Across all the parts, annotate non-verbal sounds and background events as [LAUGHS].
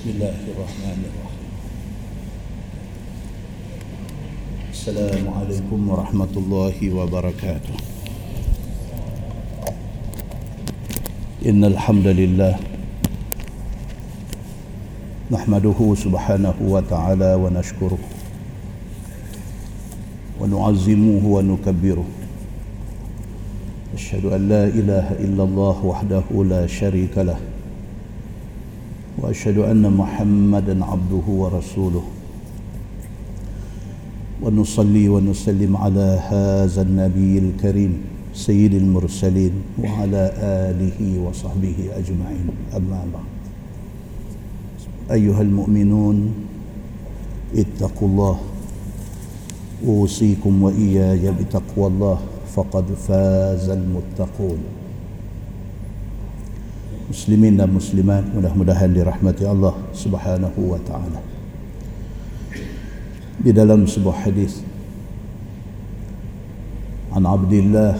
بسم الله الرحمن الرحيم السلام عليكم ورحمة الله وبركاته إن الحمد لله نحمده سبحانه وتعالى ونشكره ونعظمه ونكبره أشهد أن لا إله إلا الله وحده لا شريك له وأشهد أن محمدا عبده ورسوله. ونصلي ونسلم على هذا النبي الكريم سيد المرسلين وعلى آله وصحبه أجمعين. أما بعد. أيها المؤمنون اتقوا الله. أوصيكم وإياي بتقوى الله. faqad fazal muttaqun muslimin dan muslimat mudah-mudahan dirahmati Allah Subhanahu wa taala di dalam sebuah hadis an Abdullah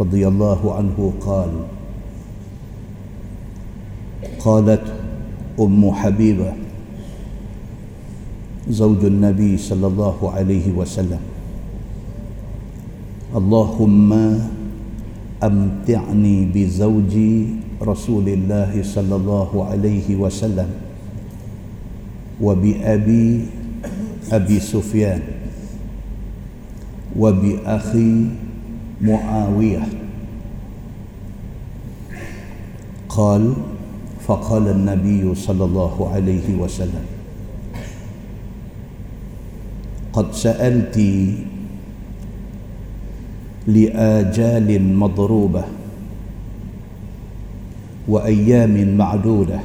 radhiyallahu anhu qala قالت أم حبيبة زوج النبي صلى الله عليه وسلم اللهم أمتعني بزوجي رسول الله صلى الله عليه وسلم وبأبي أبي سفيان وبأخي معاوية. قال فقال النبي صلى الله عليه وسلم قد سألت لآجال مضروبة وأيام معدودة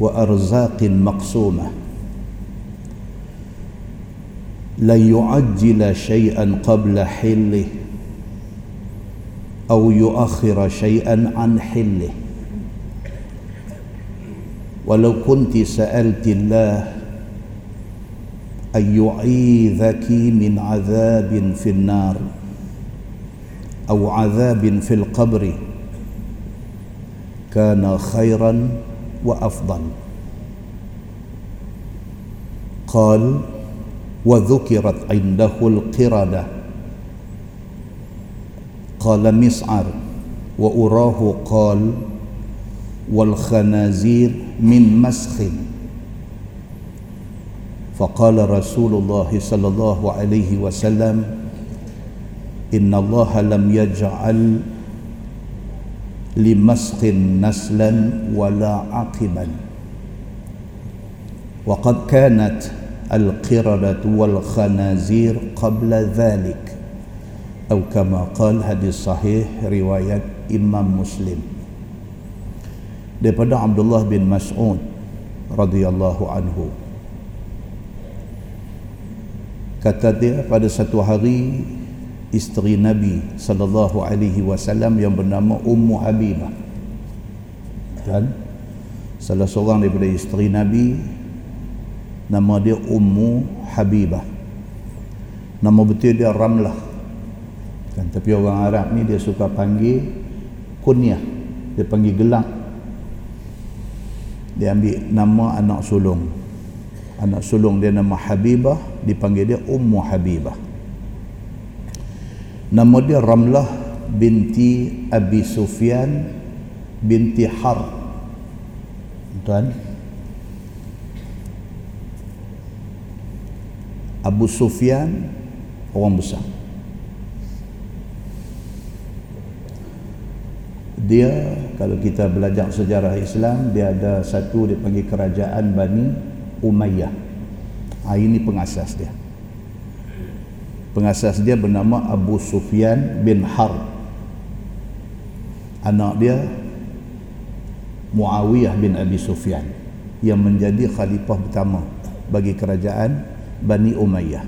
وأرزاق مقسومة. لن يعجل شيئا قبل حله أو يؤخر شيئا عن حله. ولو كنت سألت الله أن يعيذك من عذاب في النار أو عذاب في القبر كان خيرا وأفضل. قال وذكرت عنده القردة. قال مسعر وأراه قال والخنازير من مسخ. فقال رسول الله صلى الله عليه وسلم إن الله لم يجعل لمسق نسلا ولا عقبا وقد كانت القردة والخنازير قبل ذلك أو كما قال حديث صحيح رواية إمام مسلم daripada Abdullah bin Mas'ud radhiyallahu anhu kata dia pada satu hari isteri Nabi sallallahu alaihi wasallam yang bernama Ummu Habibah kan? Salah seorang daripada isteri Nabi nama dia Ummu Habibah. Nama betul dia Ramlah. Kan? Tapi orang Arab ni dia suka panggil kunyah. Dia panggil gelang. Dia ambil nama anak sulung. Anak sulung dia nama Habibah dipanggil dia Ummu Habibah nama dia Ramlah binti Abi Sufyan binti Har. Tuan. Abu Sufyan orang besar. Dia kalau kita belajar sejarah Islam dia ada satu dipanggil kerajaan Bani Umayyah. Ha, ini pengasas dia pengasas dia bernama Abu Sufyan bin Harb. Anak dia Muawiyah bin Abi Sufyan yang menjadi khalifah pertama bagi kerajaan Bani Umayyah.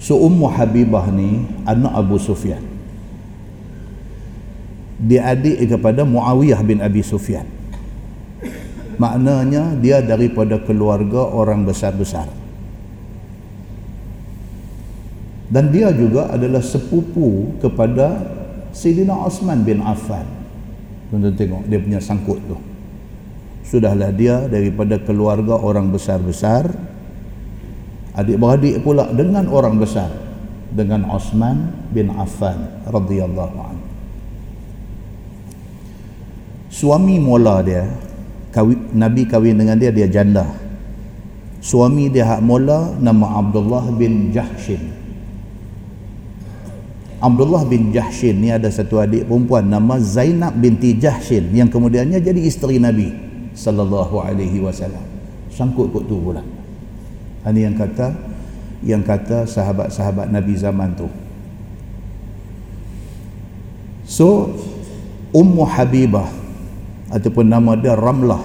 So Ummu Habibah ni anak Abu Sufyan. Dia adik kepada Muawiyah bin Abi Sufyan. Maknanya dia daripada keluarga orang besar-besar dan dia juga adalah sepupu kepada Sayyidina Osman bin Affan. Tuan tengok dia punya sangkut tu. Sudahlah dia daripada keluarga orang besar-besar adik-beradik pula dengan orang besar dengan Osman bin Affan radhiyallahu anhu. Suami mula dia kahwin, Nabi kahwin dengan dia dia janda suami dia hak mula nama Abdullah bin Jahshin Abdullah bin Jahshin ni ada satu adik perempuan nama Zainab binti Jahshin yang kemudiannya jadi isteri Nabi sallallahu alaihi wasallam. Sangkut kot tu pula. Ini yang kata yang kata sahabat-sahabat Nabi zaman tu. So Ummu Habibah ataupun nama dia Ramlah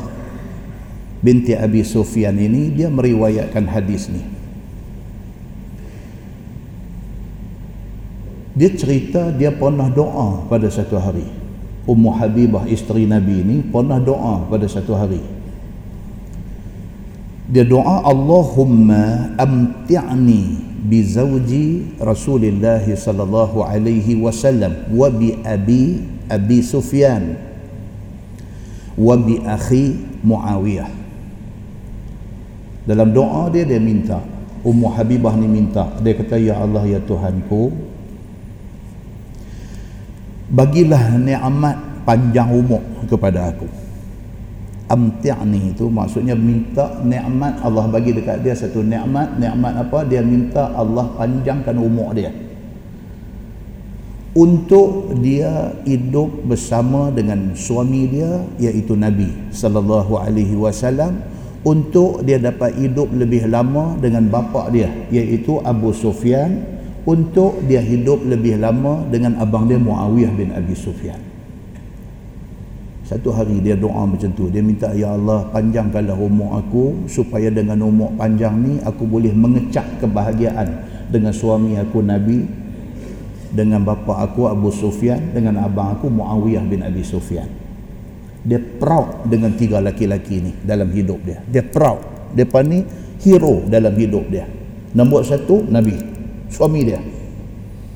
binti Abi Sufyan ini dia meriwayatkan hadis ni. Dia cerita dia pernah doa pada satu hari. Ummu Habibah isteri Nabi ini pernah doa pada satu hari. Dia doa Allahumma amti'ni bi zawji Rasulullah sallallahu alaihi wasallam wa bi abi Abi Sufyan wa bi akhi Muawiyah. Dalam doa dia dia minta. Ummu Habibah ni minta. Dia kata ya Allah ya Tuhanku bagilah nikmat panjang umur kepada aku. Amti'ni itu maksudnya minta nikmat Allah bagi dekat dia. Satu nikmat nikmat apa? Dia minta Allah panjangkan umur dia. Untuk dia hidup bersama dengan suami dia iaitu Nabi sallallahu alaihi wasallam untuk dia dapat hidup lebih lama dengan bapa dia iaitu Abu Sufyan untuk dia hidup lebih lama dengan abang dia Muawiyah bin Abi Sufyan. Satu hari dia doa macam tu. Dia minta, Ya Allah, panjangkanlah umur aku supaya dengan umur panjang ni aku boleh mengecak kebahagiaan dengan suami aku Nabi, dengan bapa aku Abu Sufyan, dengan abang aku Muawiyah bin Abi Sufyan. Dia proud dengan tiga laki-laki ni dalam hidup dia. Dia proud. Dia ni hero dalam hidup dia. Nombor satu, Nabi suami dia.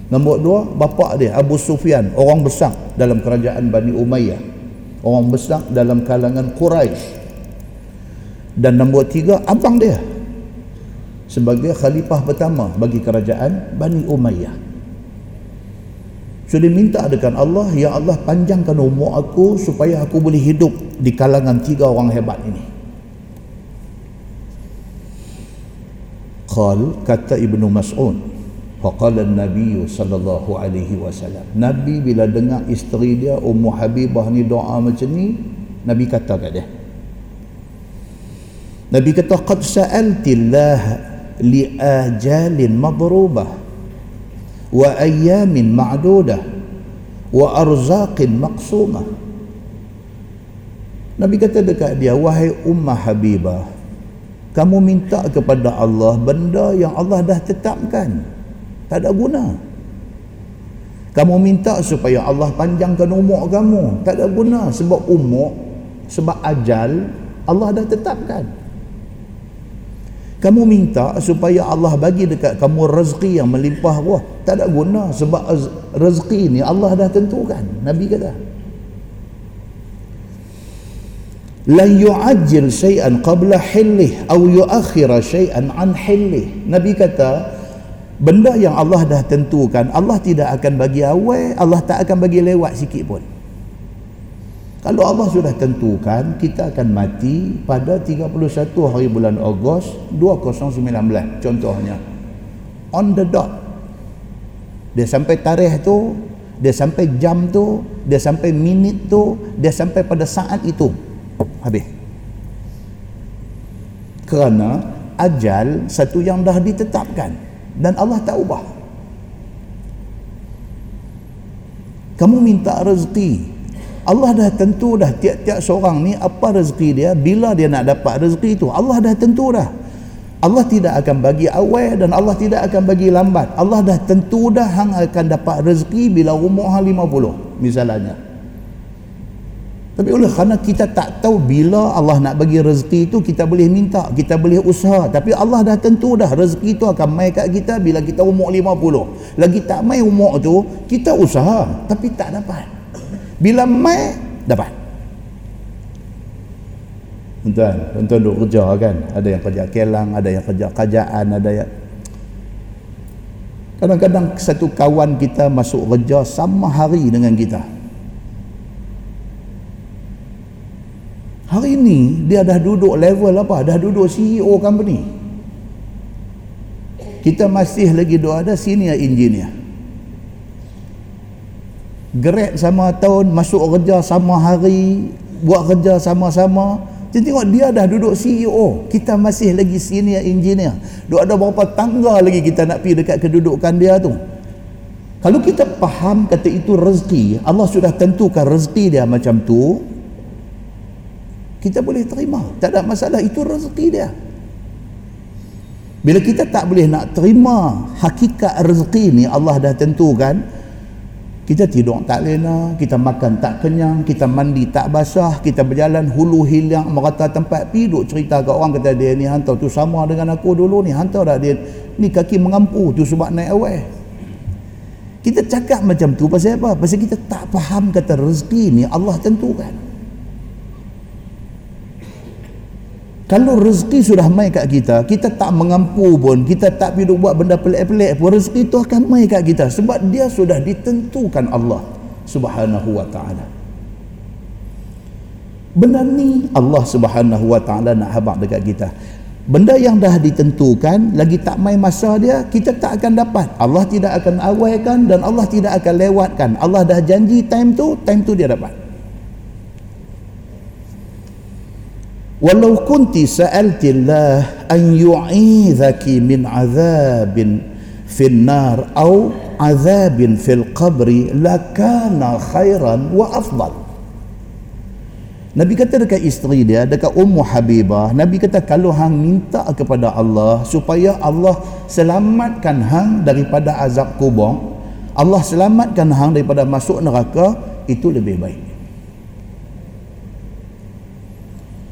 Nombor dua bapa dia Abu Sufyan orang besar dalam kerajaan Bani Umayyah. Orang besar dalam kalangan Quraisy dan nombor tiga abang dia sebagai khalifah pertama bagi kerajaan Bani Umayyah. So dia minta dengan Allah Ya Allah panjangkan umur aku supaya aku boleh hidup di kalangan tiga orang hebat ini. Qal kata Ibnu Mas'ud Faqala Nabi sallallahu alaihi wasallam. Nabi bila dengar isteri dia Ummu Habibah ni doa macam ni, Nabi kata kat dia. Nabi kata qad sa'alti Allah li ajalin madrubah wa ayamin ma'dudah wa arzaqin maqsumah. Nabi kata dekat dia, wahai Ummah Habibah, kamu minta kepada Allah benda yang Allah dah tetapkan tak ada guna. Kamu minta supaya Allah panjangkan umur kamu. Tak ada guna. Sebab umur sebab ajal Allah dah tetapkan. Kamu minta supaya Allah bagi dekat kamu rezeki yang melimpah wah. Tak ada guna. Sebab rezeki ni Allah dah tentukan. Nabi kata. La yu'ajjil shay'an qabla hillih aw yu'akhkhira shay'an an hillih. Nabi kata benda yang Allah dah tentukan Allah tidak akan bagi awal Allah tak akan bagi lewat sikit pun. Kalau Allah sudah tentukan kita akan mati pada 31 hari bulan Ogos 2019 contohnya. On the dot. Dia sampai tarikh tu dia sampai jam tu dia sampai minit tu dia sampai pada saat itu. Habis. Kerana ajal satu yang dah ditetapkan dan Allah tak ubah. Kamu minta rezeki. Allah dah tentu dah tiap-tiap seorang ni apa rezeki dia bila dia nak dapat rezeki itu Allah dah tentu dah. Allah tidak akan bagi awal dan Allah tidak akan bagi lambat. Allah dah tentu dah hang akan dapat rezeki bila umur hang 50 misalnya tapi oleh kerana kita tak tahu bila Allah nak bagi rezeki itu kita boleh minta kita boleh usaha. Tapi Allah dah tentu dah rezeki itu akan mai kat kita bila kita umur 50 lagi tak mai umur tu kita usaha tapi tak dapat. Bila mai dapat. Tuan tuan duk kerja kan? Ada yang kerja kelang ada yang kerja kerajaan ada yang kadang-kadang satu kawan kita masuk kerja sama hari dengan kita Hari ini dia dah duduk level apa? Dah duduk CEO company. Kita masih lagi dua ada senior engineer. Grade sama tahun, masuk kerja sama hari, buat kerja sama-sama. Jadi tengok dia dah duduk CEO. Kita masih lagi senior engineer. Duk ada berapa tangga lagi kita nak pergi dekat kedudukan dia tu. Kalau kita faham kata itu rezeki, Allah sudah tentukan rezeki dia macam tu, kita boleh terima. Tak ada masalah. Itu rezeki dia. Bila kita tak boleh nak terima hakikat rezeki ni Allah dah tentukan kita tidur tak lena kita makan tak kenyang kita mandi tak basah kita berjalan hulu hilang merata tempat pi duk cerita ke orang kata dia ni hantar tu sama dengan aku dulu ni hantar dah dia. Ni kaki mengampu tu sebab naik awal kita cakap macam tu pasal apa? pasal kita tak faham kata rezeki ni Allah tentukan Kalau rezeki sudah mai kat kita, kita tak mengampu pun, kita tak pergi buat benda pelik-pelik pun, rezeki itu akan mai kat kita. Sebab dia sudah ditentukan Allah subhanahu wa ta'ala. Benda ni Allah subhanahu wa ta'ala nak habak dekat kita. Benda yang dah ditentukan, lagi tak mai masa dia, kita tak akan dapat. Allah tidak akan awaikan dan Allah tidak akan lewatkan. Allah dah janji time tu, time tu dia dapat. Walau kunti sa'altillah an yu'idhaki min azabin fil nar au azabin fil qabri lakana khairan wa afdal. Nabi kata dekat isteri dia dekat Ummu Habibah Nabi kata kalau hang minta kepada Allah supaya Allah selamatkan hang daripada azab kubur Allah selamatkan hang daripada masuk neraka itu lebih baik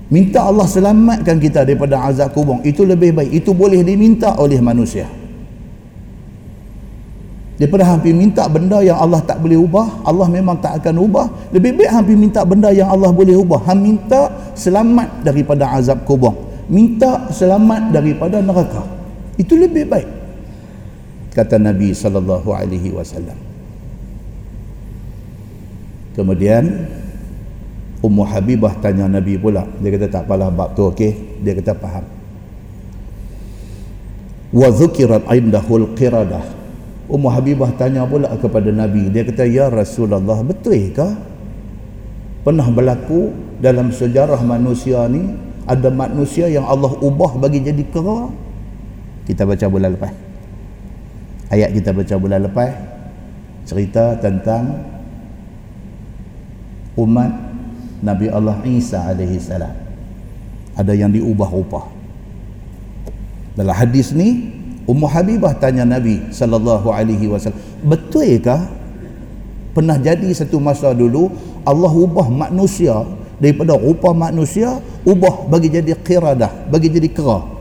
minta Allah selamatkan kita daripada azab kubur. Itu lebih baik. Itu boleh diminta oleh manusia. Daripada hampir minta benda yang Allah tak boleh ubah Allah memang tak akan ubah. Lebih baik hampir minta benda yang Allah boleh ubah. Ham minta selamat daripada azab kubur. Minta selamat daripada neraka. Itu lebih baik. Kata Nabi wasallam. Kemudian Ummu Habibah tanya Nabi pula. Dia kata tak apalah bab tu okey? Dia kata faham. Wa dhukirat indahul qiradah. Ummu Habibah tanya pula kepada Nabi. Dia kata ya Rasulullah betul ke? Pernah berlaku dalam sejarah manusia ni ada manusia yang Allah ubah bagi jadi kera? Kita baca bulan lepas. Ayat kita baca bulan lepas cerita tentang umat Nabi Allah Isa alaihi salam. Ada yang diubah rupa dalam hadis ni Ummu Habibah tanya Nabi sallallahu alaihi wasallam betulkah pernah jadi satu masa dulu Allah ubah manusia daripada rupa manusia ubah bagi jadi qiradah bagi jadi kera?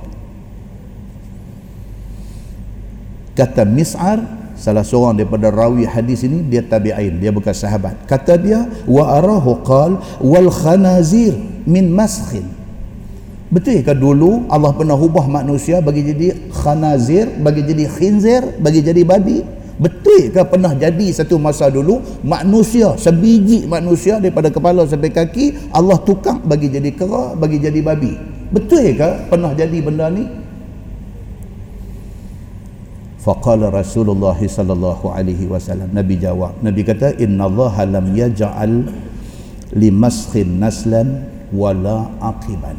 Kata Mis'ar salah seorang daripada rawi hadis ini dia tabi'in dia bukan sahabat. Kata dia wa arahu qal wal khanazir min maskhin betul ke dulu Allah pernah ubah manusia bagi jadi khanazir bagi jadi khinzir bagi jadi babi? Betul ke pernah jadi satu masa dulu manusia sebiji manusia daripada kepala sampai kaki Allah tukar bagi jadi kera bagi jadi babi? Betul ke pernah jadi benda ni faqala rasulullah sallallahu alaihi wasallam nabi jawab nabi kata innallaha lam yaj'al limaskhin naslan wala aqiban.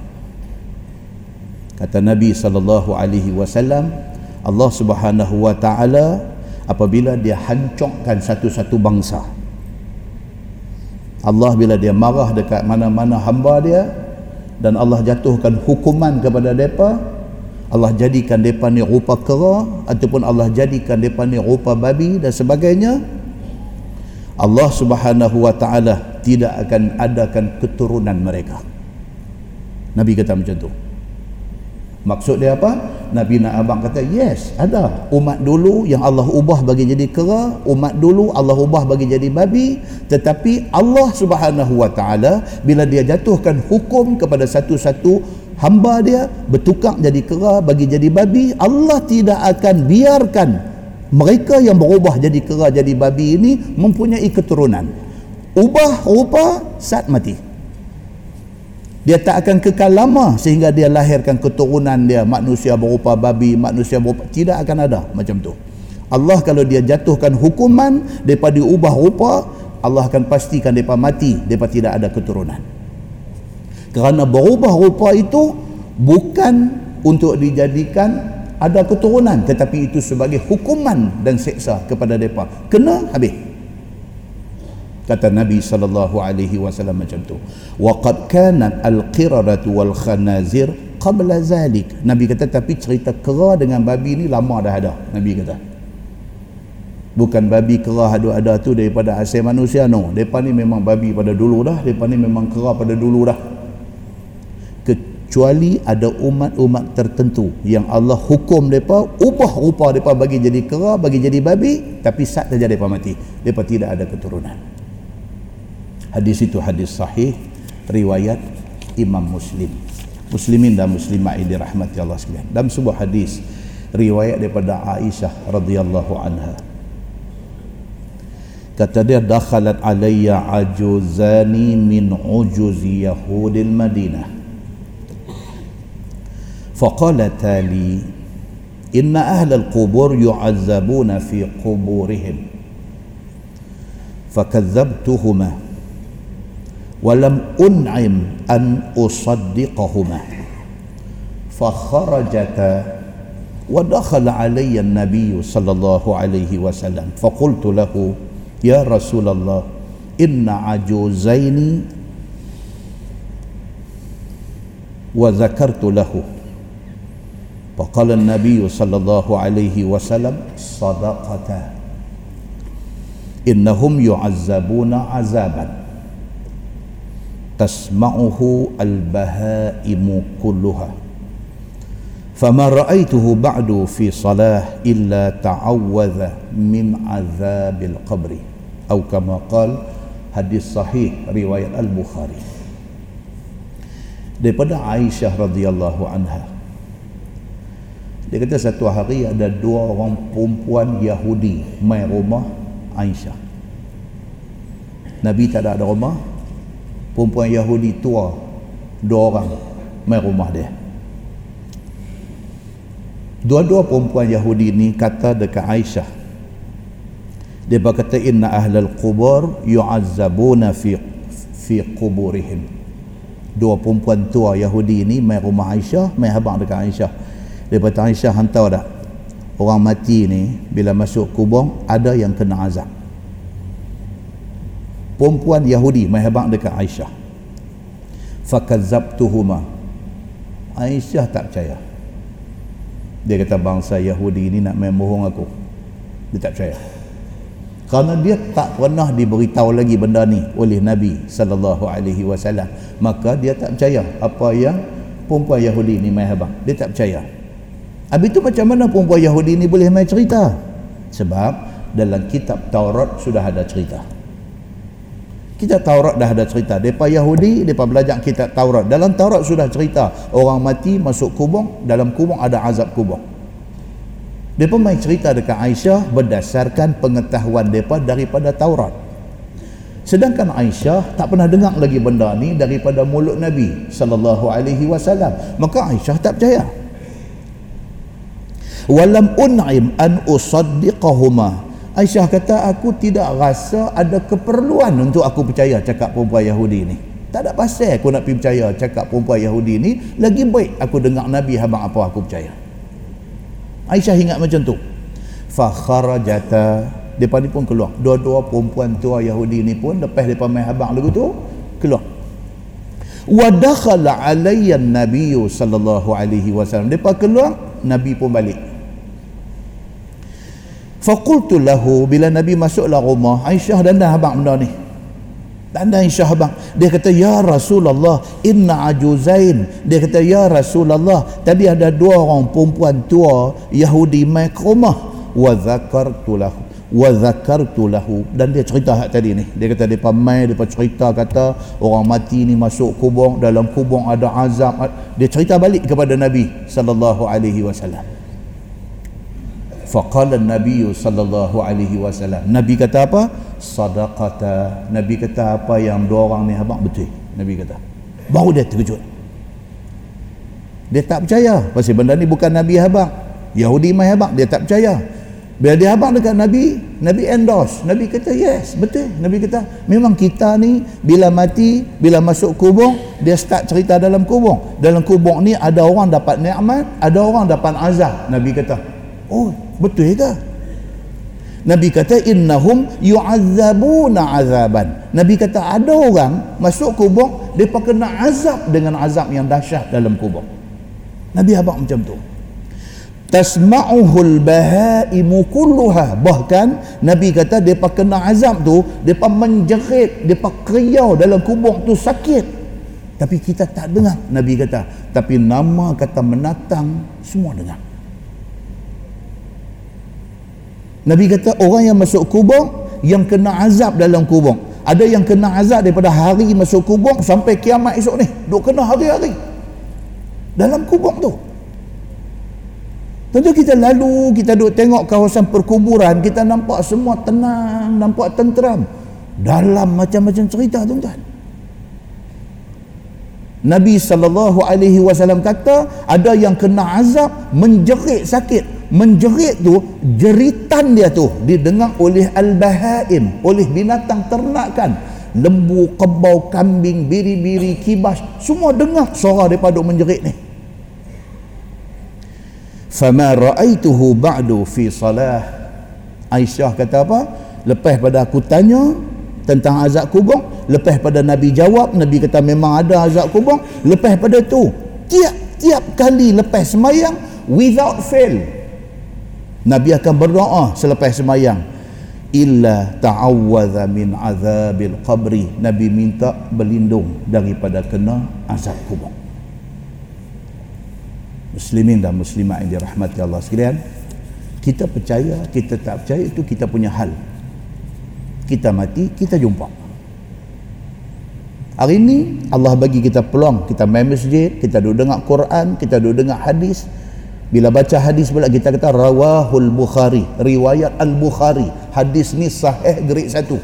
Kata nabi sallallahu alaihi wasallam Allah Subhanahu wa taala apabila dia hancurkan satu-satu bangsa Allah bila dia marah dekat mana-mana hamba dia dan Allah jatuhkan hukuman kepada mereka Allah jadikan mereka ni rupa kera ataupun Allah jadikan mereka ni rupa babi dan sebagainya Allah Subhanahu wa taala tidak akan adakan keturunan mereka. Nabi kata macam tu. Maksud dia apa? Nabi nak abang kata yes ada. Umat dulu yang Allah ubah bagi jadi kera umat dulu Allah ubah bagi jadi babi tetapi Allah Subhanahu wa taala bila dia jatuhkan hukum kepada satu-satu hamba dia bertukar jadi kera bagi jadi babi. Allah tidak akan biarkan mereka yang berubah jadi kera jadi babi ini mempunyai keturunan. Ubah rupa saat mati. Dia tak akan kekal lama sehingga dia lahirkan keturunan dia. Manusia berupa babi manusia berupa tidak akan ada macam tu. Allah kalau dia jatuhkan hukuman daripada ubah rupa Allah akan pastikan mereka mati mereka tidak ada keturunan kerana berubah rupa itu bukan untuk dijadikan ada keturunan tetapi itu sebagai hukuman dan seksa kepada mereka. Kena habis. Kata Nabi sallallahu alaihi wasallam macam tu. Wa qad kanat al-qiradatu wal khanazir qabla zalik. Nabi kata tapi cerita kera dengan babi ni lama dah ada Nabi kata. Bukan babi kera ada ada tu daripada asal manusia no. Depa ni memang babi pada dulu dah depa ni memang kera pada dulu dah kecuali ada umat-umat tertentu yang Allah hukum mereka ubah rupa mereka bagi jadi kera bagi jadi babi tapi saat saja mereka mati. Mereka tidak ada keturunan. Hadis itu hadis sahih riwayat Imam Muslim. Muslimin dan muslimah ini rahmati Allah sekalian. Dalam sebuah hadis riwayat daripada Aisyah radhiyallahu anha. Kata dia dakhalat alayya ajuzani min ujuzi yahudil madinah فقالت لي إن أهل القبور يعذبون في قبورهم. فكذبتهما ولم أنعم أن أصدقهما. فخرجتا ودخل علي النبي صلى الله عليه وسلم. فقلت له يا رسول الله إن عجوزين. وذكرت له. فقال النبي صلى الله عليه وسلم صدقة. إنهم يعذبون عذابا. تسمعه البهائم كلها. فما رأيته بعد في صلاة إلا تعوذ من عذاب القبر. أو كما قال حديث صحيح رواية البخاري. daripada Aisyah radhiyallahu anha Dia kata satu hari ada dua orang perempuan Yahudi mai rumah Aisyah. Nabi tak ada ada rumah. Perempuan Yahudi tua dua orang mai rumah dia. Dua-dua perempuan Yahudi ni kata dekat Aisyah. Dia berkata inna ahlal qubur yu'azzabuna fi fi quburihim. Dua perempuan tua Yahudi ni mai rumah Aisyah, mai habang dekat Aisyah daripada Aisyah hantar dah. Orang mati ni bila masuk kubur ada yang kena azab. Perempuan Yahudi mahabak dekat Aisyah. Fakazabtuhuma. Aisyah tak percaya. Dia kata bangsa Yahudi ni nak main bohong aku. Dia tak percaya. Kerana dia tak pernah diberitahu lagi benda ni oleh Nabi sallallahu alaihi wasallam. Maka dia tak percaya apa yang perempuan Yahudi ni mai habang dia tak percaya Habis itu macam mana perempuan Yahudi ni boleh main cerita? Sebab dalam kitab Taurat sudah ada cerita. Kitab Taurat dah ada cerita. Mereka Yahudi, mereka belajar kitab Taurat. Dalam Taurat sudah cerita. Orang mati masuk kubur, dalam kubur ada azab kubur. Mereka main cerita dekat Aisyah berdasarkan pengetahuan mereka daripada Taurat. Sedangkan Aisyah tak pernah dengar lagi benda ni daripada mulut Nabi sallallahu alaihi wasallam. Maka Aisyah tak percaya walam un'im an usaddiqahuma. Aisyah kata aku tidak rasa ada keperluan untuk aku percaya cakap perempuan Yahudi ni. Tak ada pasal aku nak pergi percaya cakap perempuan Yahudi ni. Lagi baik aku dengar Nabi habang apa aku percaya. Aisyah ingat macam tu. Fa kharajata. Depa ni pun keluar. Dua-dua perempuan tua Yahudi ni pun lepas depa main habang lagu tu keluar. Wa dakhala alayya an-nabiy sallallahu alaihi wasallam. Depa keluar nabi pun balik faqultu lahu bila nabi masuklah rumah Aisyah dan dah abang benda ni. Tanda Aisyah abang. Dia kata ya Rasulullah inna ajuzain. Dia kata ya Rasulullah tadi ada dua orang perempuan tua Yahudi mai ke rumah. Wa zakartu lahu. Wa zakartu lahu. Dan dia cerita hak tadi ni. Dia kata depa mai depa cerita kata orang mati ni masuk kubur dalam kubur ada azab. Dia cerita balik kepada nabi sallallahu alaihi wasallam faqala nabi sallallahu alaihi wasallam. Nabi kata apa? Sadaqata. Nabi kata apa yang dua orang ni abang betul? Nabi kata. Baru dia terkejut. Dia tak percaya. Pasal benda ni bukan nabi abang Yahudi mai abang dia tak percaya. Bila dia abang dekat Nabi, Nabi endorse. Nabi kata, yes, betul. Nabi kata, memang kita ni bila mati, bila masuk kubur, dia start cerita dalam kubur. Dalam kubur ni ada orang dapat nikmat, ada orang dapat azab. Nabi kata, oh, betul ke? Nabi kata, innahum yu'azzabuna azaban. Nabi kata, ada orang masuk kubur, dia kena azab dengan azab yang dahsyat dalam kubur. Nabi abang macam tu tasma'uhul bahaimu kulluha bahkan nabi kata depa kena azab tu depa menjerit depa kriau dalam kubur tu sakit tapi kita tak dengar nabi kata tapi nama kata menatang semua dengar nabi kata orang yang masuk kubur yang kena azab dalam kubur ada yang kena azab daripada hari masuk kubur sampai kiamat esok ni duk kena hari-hari dalam kubur tu Tentu kita lalu, kita duduk tengok kawasan perkuburan, kita nampak semua tenang, nampak tenteram. Dalam macam-macam cerita tuan-tuan. Nabi sallallahu alaihi wasallam kata ada yang kena azab menjerit sakit. Menjerit tu jeritan dia tu didengar oleh al-bahaim, oleh binatang ternakan. Lembu, kebau, kambing, biri-biri, kibas, semua dengar suara daripada menjerit ni. Fama ra'aituhu ba'du fi salah. Aisyah kata apa? Lepas pada aku tanya tentang azab kubur lepas pada Nabi jawab Nabi kata memang ada azab kubur lepas pada tu tiap-tiap kali lepas semayang without fail Nabi akan berdoa selepas semayang illa ta'awwadha min azabil qabri. Nabi minta berlindung daripada kena azab kubur. Muslimin dan muslimat yang dirahmati Allah sekalian kita percaya kita tak percaya itu kita punya hal. Kita mati kita jumpa. Hari ini Allah bagi kita peluang. Kita main masjid kita duduk dengar Quran kita duduk dengar hadis bila baca hadis pula kita kata rawahul bukhari. Riwayat al-bukhari. Hadis ni sahih gerik satu.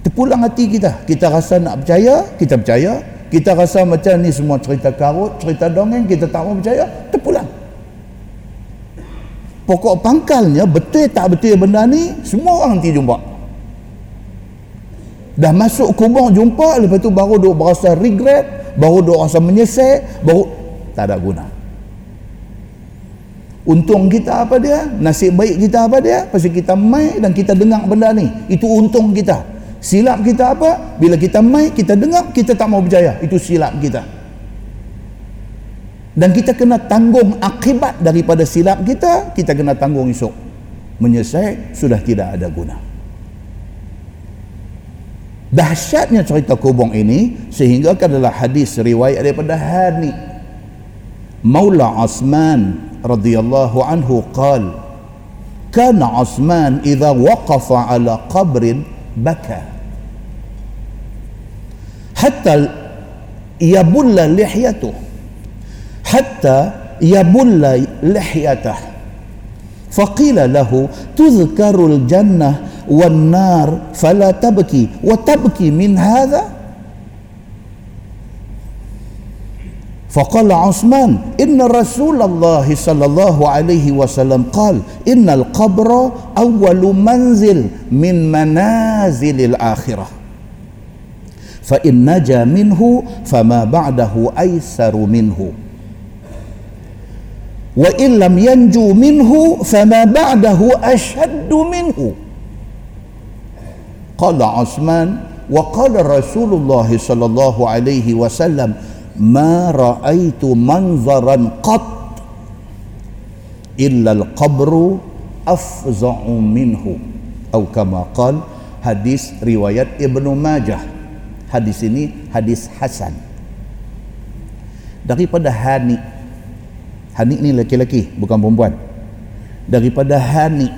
Terpulang hati kita. Kita rasa nak percaya kita percaya. Kita rasa macam ni semua cerita karut cerita dongeng kita tak mau percaya terpulang. Pokok pangkalnya betul tak betul benda ni semua orang nanti jumpa. Dah masuk kubur jumpa lepas tu baru duk berasa regret baru duk rasa menyesal baru tak ada guna untung kita apa dia? Nasib baik kita apa dia? Pasal kita mai dan kita dengar benda ni. Itu untung kita. Silap kita apa? Bila kita mai kita dengar kita tak mau berjaya. Itu silap kita. Dan kita kena tanggung akibat daripada silap kita kita kena tanggung esok. Menyesal sudah tidak ada guna. Dahsyatnya cerita kubung ini sehingga adalah hadis riwayat daripada Hani مولى عثمان رضي الله عنه قال كان عثمان إذا وقف على قبر بكى. حتى يبل لحيته حتى يبل لحيته. فقيل له تذكر الجنة والنار فلا تبكي وتبكي من هذا؟ فقال عثمان إن رسول الله صلى الله عليه وسلم قال إن القبر أول منزل من منازل الآخرة. فإن نجا منه فما بعده أيسر منه. وإن لم ينجو منه فما بعده أشد منه. قال عثمان وقال رسول الله صلى الله عليه وسلم ma ra'aitu manzaran qat illa al-qabru afza'u minhu. Atau kama qal hadis riwayat Ibnu Majah. Hadis ini hadis hasan. Daripada Hani. Hani ni lelaki-lelaki bukan perempuan. Daripada Hani.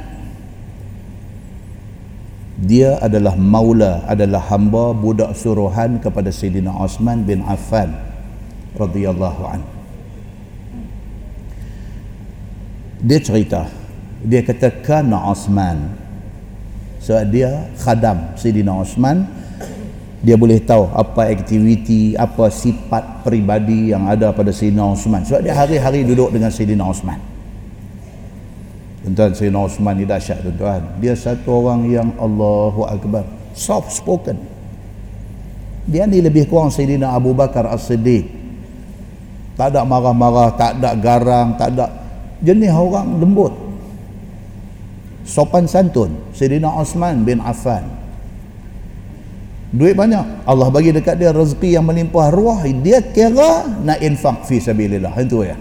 Dia adalah maula adalah hamba budak suruhan kepada Sayyidina Osman bin Affan radhiyallahu an dia cerita dia kata kana Osman so dia khadam Sayyidina Osman dia boleh tahu apa aktiviti apa sifat peribadi yang ada pada Sayyidina Osman sebab dia hari-hari duduk dengan Sayyidina Osman Tuan-tuan Sayyidina Osman ni dahsyat tuan-tuan. Dia satu orang yang Allahu Akbar. Soft spoken. Dia ni lebih kurang Sayyidina Abu Bakar As-Siddiq. Tak ada marah-marah, tak ada garang, tak ada jenis orang lembut. Sopan santun. Sayyidina Osman bin Affan. Duit banyak. Allah bagi dekat dia rezeki yang melimpah ruah. Dia kira nak infak fi sabilillah. Itu ya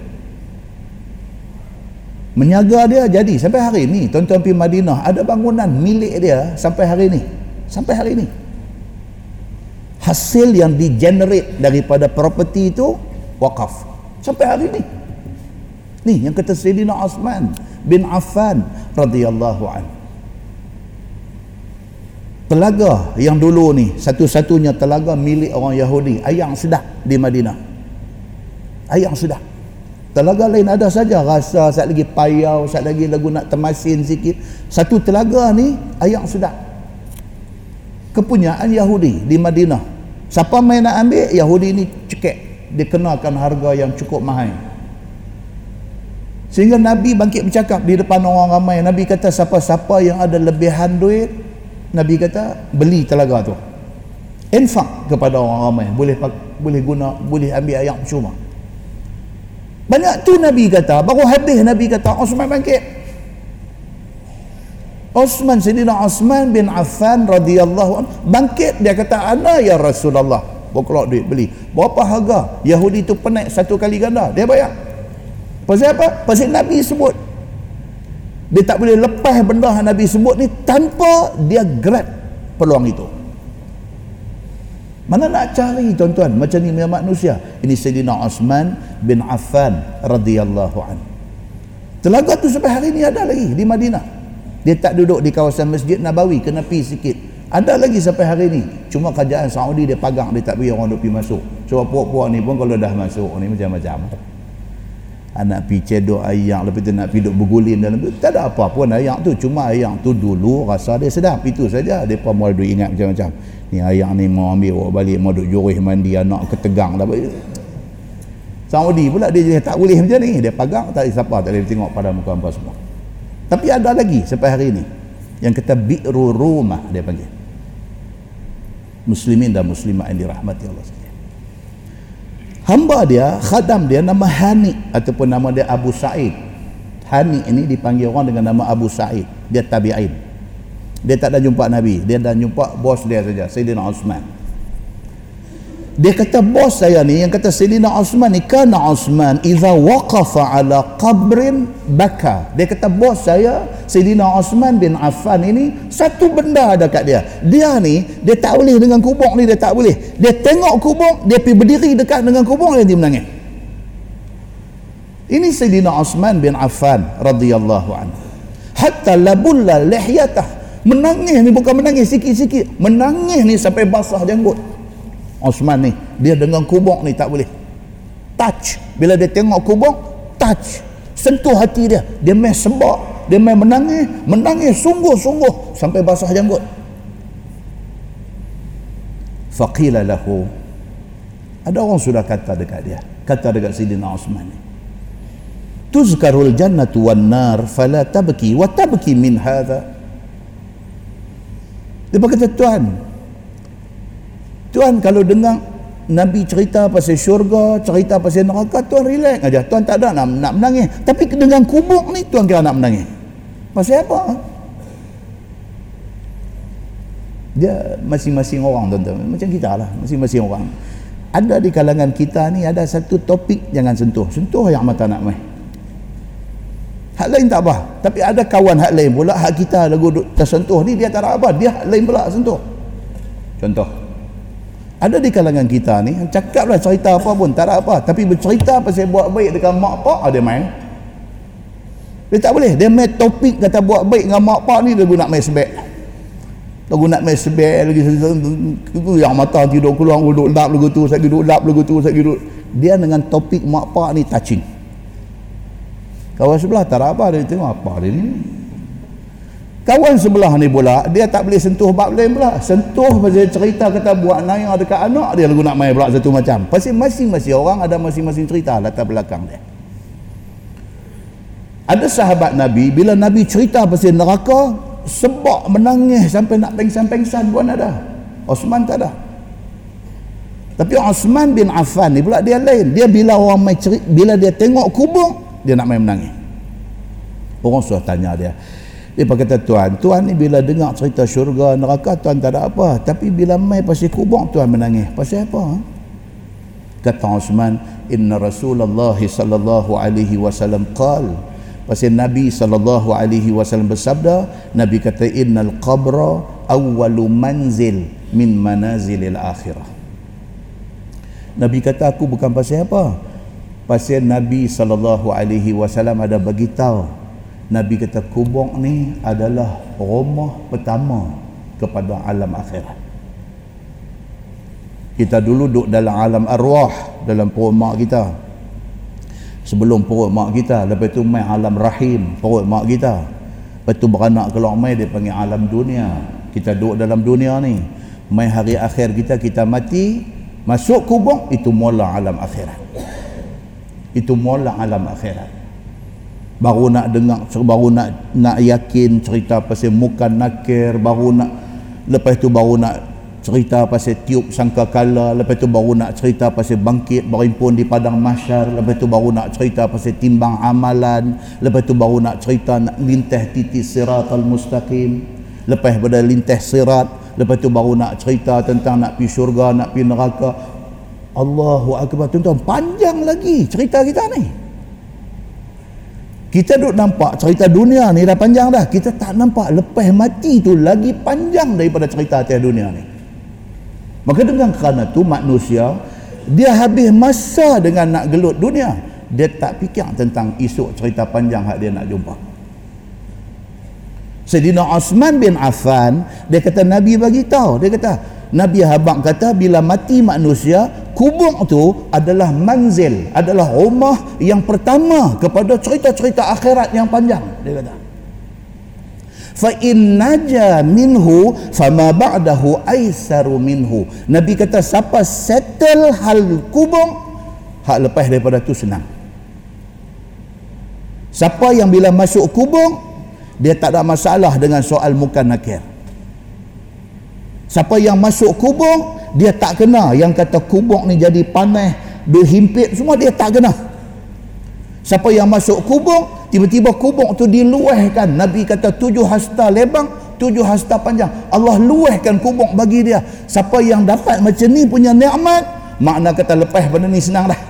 menyaga dia jadi sampai hari ini tuan-tuan pergi Madinah ada bangunan milik dia sampai hari ini sampai hari ini hasil yang digenerate daripada property itu wakaf sampai hari ini ni yang kata Sayyidina Osman bin Affan radhiyallahu an telaga yang dulu ni satu-satunya telaga milik orang Yahudi ayang sedap di Madinah ayang sedap Telaga lain ada saja rasa sat lagi payau, sat lagi lagu nak temasin sikit. Satu telaga ni ayam sudah. Kepunyaan Yahudi di Madinah. Siapa main nak ambil, Yahudi ni cekek. Dia kenakan harga yang cukup mahal. Sehingga Nabi bangkit bercakap di depan orang ramai. Nabi kata siapa-siapa yang ada lebihan duit, Nabi kata beli telaga tu. Infak kepada orang ramai. Boleh boleh guna, boleh ambil ayam cuma. Banyak tu Nabi kata, baru habis Nabi kata Osman bangkit. Osman Sayyidina Osman bin Affan radhiyallahu anhu bangkit dia kata ana ya Rasulullah. Berkelak duit beli. Berapa harga? Yahudi tu penaik satu kali ganda. Dia bayar. Pasal apa? Pasal Nabi sebut. Dia tak boleh lepas benda yang Nabi sebut ni tanpa dia grab peluang itu. Mana nak cari tuan-tuan macam ni manusia? Ini Sayyidina Osman bin Affan radhiyallahu an. Telaga tu sampai hari ni ada lagi di Madinah. Dia tak duduk di kawasan Masjid Nabawi, kena pi sikit. Ada lagi sampai hari ni. Cuma kerajaan Saudi dia pagang, dia tak bagi orang duk pi masuk. Sebab puak-puak ni pun kalau dah masuk ni macam-macam. Anak pi cedok ayam, lepas tu nak pi duk berguling dalam tu. Tak ada apa pun ayam tu. Cuma ayam tu dulu rasa dia sedap. Itu saja. Pun mula duk ingat macam-macam ni ayah ni mau ambil bawa balik mau duk jurih mandi anak ketegang dah Saudi pula dia tak boleh macam ni dia pagang tak ada siapa tak boleh tengok pada muka apa semua tapi ada lagi sampai hari ini yang kata bi'ru rumah dia panggil muslimin dan muslimah yang dirahmati Allah sekalian. Hamba dia khadam dia nama Hani ataupun nama dia Abu Sa'id. Hani ini dipanggil orang dengan nama Abu Sa'id. Dia tabi'in. Dia tak ada jumpa Nabi. Dia dah jumpa bos dia saja Sayyidina Osman dia kata bos saya ni yang kata Sayyidina Osman ni kana Osman idza waqafa ala qabrin baka. Dia kata bos saya Sayyidina Osman bin Affan ini satu benda ada kat dia. Dia ni dia tak boleh dengan kubur ni dia tak boleh. Dia tengok kubur dia pergi berdiri dekat dengan kubur dia menangis. Ini Sayyidina Osman bin Affan radhiyallahu anhu. Hatta labulla lihyatah. Menangis ni bukan menangis sikit-sikit. Menangis ni sampai basah janggut Osman ni dia dengan kubur ni tak boleh. Touch. Bila dia tengok kubur touch. Sentuh hati dia. Dia main sebab dia main menangis menangis sungguh-sungguh sampai basah janggut. Faqila lahu. Ada orang sudah kata dekat dia kata dekat Sidina Osman ni. Tuzkarul jannatu wan nar fala tabki wa tabki min hadha. Dia kata Tuan Tuan kalau dengar Nabi cerita pasal syurga cerita pasal neraka Tuan relax aja. Tuan tak ada nak, nak menangis. Tapi dengan kubur ni Tuan kira nak menangis. Pasal apa? Dia masing-masing orang tuan-tuan. Macam kita lah masing-masing orang. Ada di kalangan kita ni ada satu topik jangan sentuh. Sentuh yang mata nak main hak lain tak apa. Tapi ada kawan hak lain pula hak kita lagu tersentuh ni dia tak ada apa. Dia hak lain pula sentuh. Contoh ada di kalangan kita ni cakaplah cerita apa pun tak ada apa. Tapi bercerita pasal buat baik dekat mak pak ada main. Dia tak boleh. Dia main topik kata buat baik dengan mak pak ni dia guna main sebab lagu nak main sebab lagi yang mata tidur keluar duduk lap lagu tu saya duduk lap lagu tu saya duduk. Dia dengan topik mak pak ni touching. Kawan sebelah tak ada apa dia tengok apa dia ni kawan sebelah ni pula dia tak boleh sentuh bab lain pula. Sentuh pasal cerita kata buat naya dekat anak dia lagu nak main pula satu macam. Pasal masing-masing orang ada masing-masing cerita latar belakang dia. Ada sahabat Nabi bila Nabi cerita pasal neraka sebab menangis sampai nak pengsan-pengsan pun ada. Osman tak ada. Tapi Osman bin Affan ni pula dia lain. Dia bila orang main cerita bila dia tengok kubur dia nak main menangis. Orang sudah tanya dia dia kata tuan tuan ni bila dengar cerita syurga neraka tuan tak ada apa. Tapi bila mai pasal kubur tuan menangis. Pasal apa ha? kata Osman inna rasulullah sallallahu alaihi wasallam qal. Pasal nabi sallallahu alaihi wasallam bersabda nabi kata innal qabra awwalu manzil min manazilil akhirah. Nabi kata aku bukan pasal apa. Pasal nabi sallallahu alaihi wasallam ada bagi tahu Nabi kata kubur ni adalah rumah pertama kepada alam akhirat. Kita dulu duduk dalam alam arwah dalam perut mak kita. Sebelum perut mak kita, lepas tu main alam rahim perut mak kita. Lepas tu beranak keluar mai dia panggil alam dunia. Kita duduk dalam dunia ni. Mai hari akhir kita kita mati, masuk kubur itu mula alam akhirat. Itu mula alam akhirat baru nak dengar baru nak nak yakin cerita pasal muka nakir baru nak lepas tu baru nak cerita pasal tiup sangka kala lepas tu baru nak cerita pasal bangkit berimpun di padang mahsyar lepas tu baru nak cerita pasal timbang amalan lepas tu baru nak cerita nak lintah titis siratal mustaqim lepas pada lintah sirat lepas tu baru nak cerita tentang nak pergi syurga nak pergi neraka. Allahu Akbar. Tuan-tuan panjang lagi cerita kita ni kita duduk nampak cerita dunia ni dah panjang dah. Kita tak nampak lepas mati tu lagi panjang daripada cerita atas dunia ni. Maka dengan kerana tu manusia dia habis masa dengan nak gelut dunia. Dia tak fikir tentang isu cerita panjang hak dia nak jumpa. Sayyidina Osman bin Affan dia kata Nabi bagi tahu. Dia kata Nabi Habak kata bila mati manusia kubur tu adalah manzil adalah rumah yang pertama kepada cerita-cerita akhirat yang panjang dia kata. Fa in naja minhu fama ba'dahu aisaru minhu. Nabi kata siapa settle hal kubur hak lepas daripada tu senang. Siapa yang bila masuk kubur dia tak ada masalah dengan soal muka nakir. Siapa yang masuk kubur, dia tak kena. Yang kata kubur ni jadi panas, berhimpit, semua dia tak kena. Siapa yang masuk kubur, tiba-tiba kubur tu diluahkan. Nabi kata tujuh hasta lebang, tujuh hasta panjang. Allah luahkan kubur bagi dia. Siapa yang dapat macam ni punya nikmat, makna kata lepas pada ni senang dah.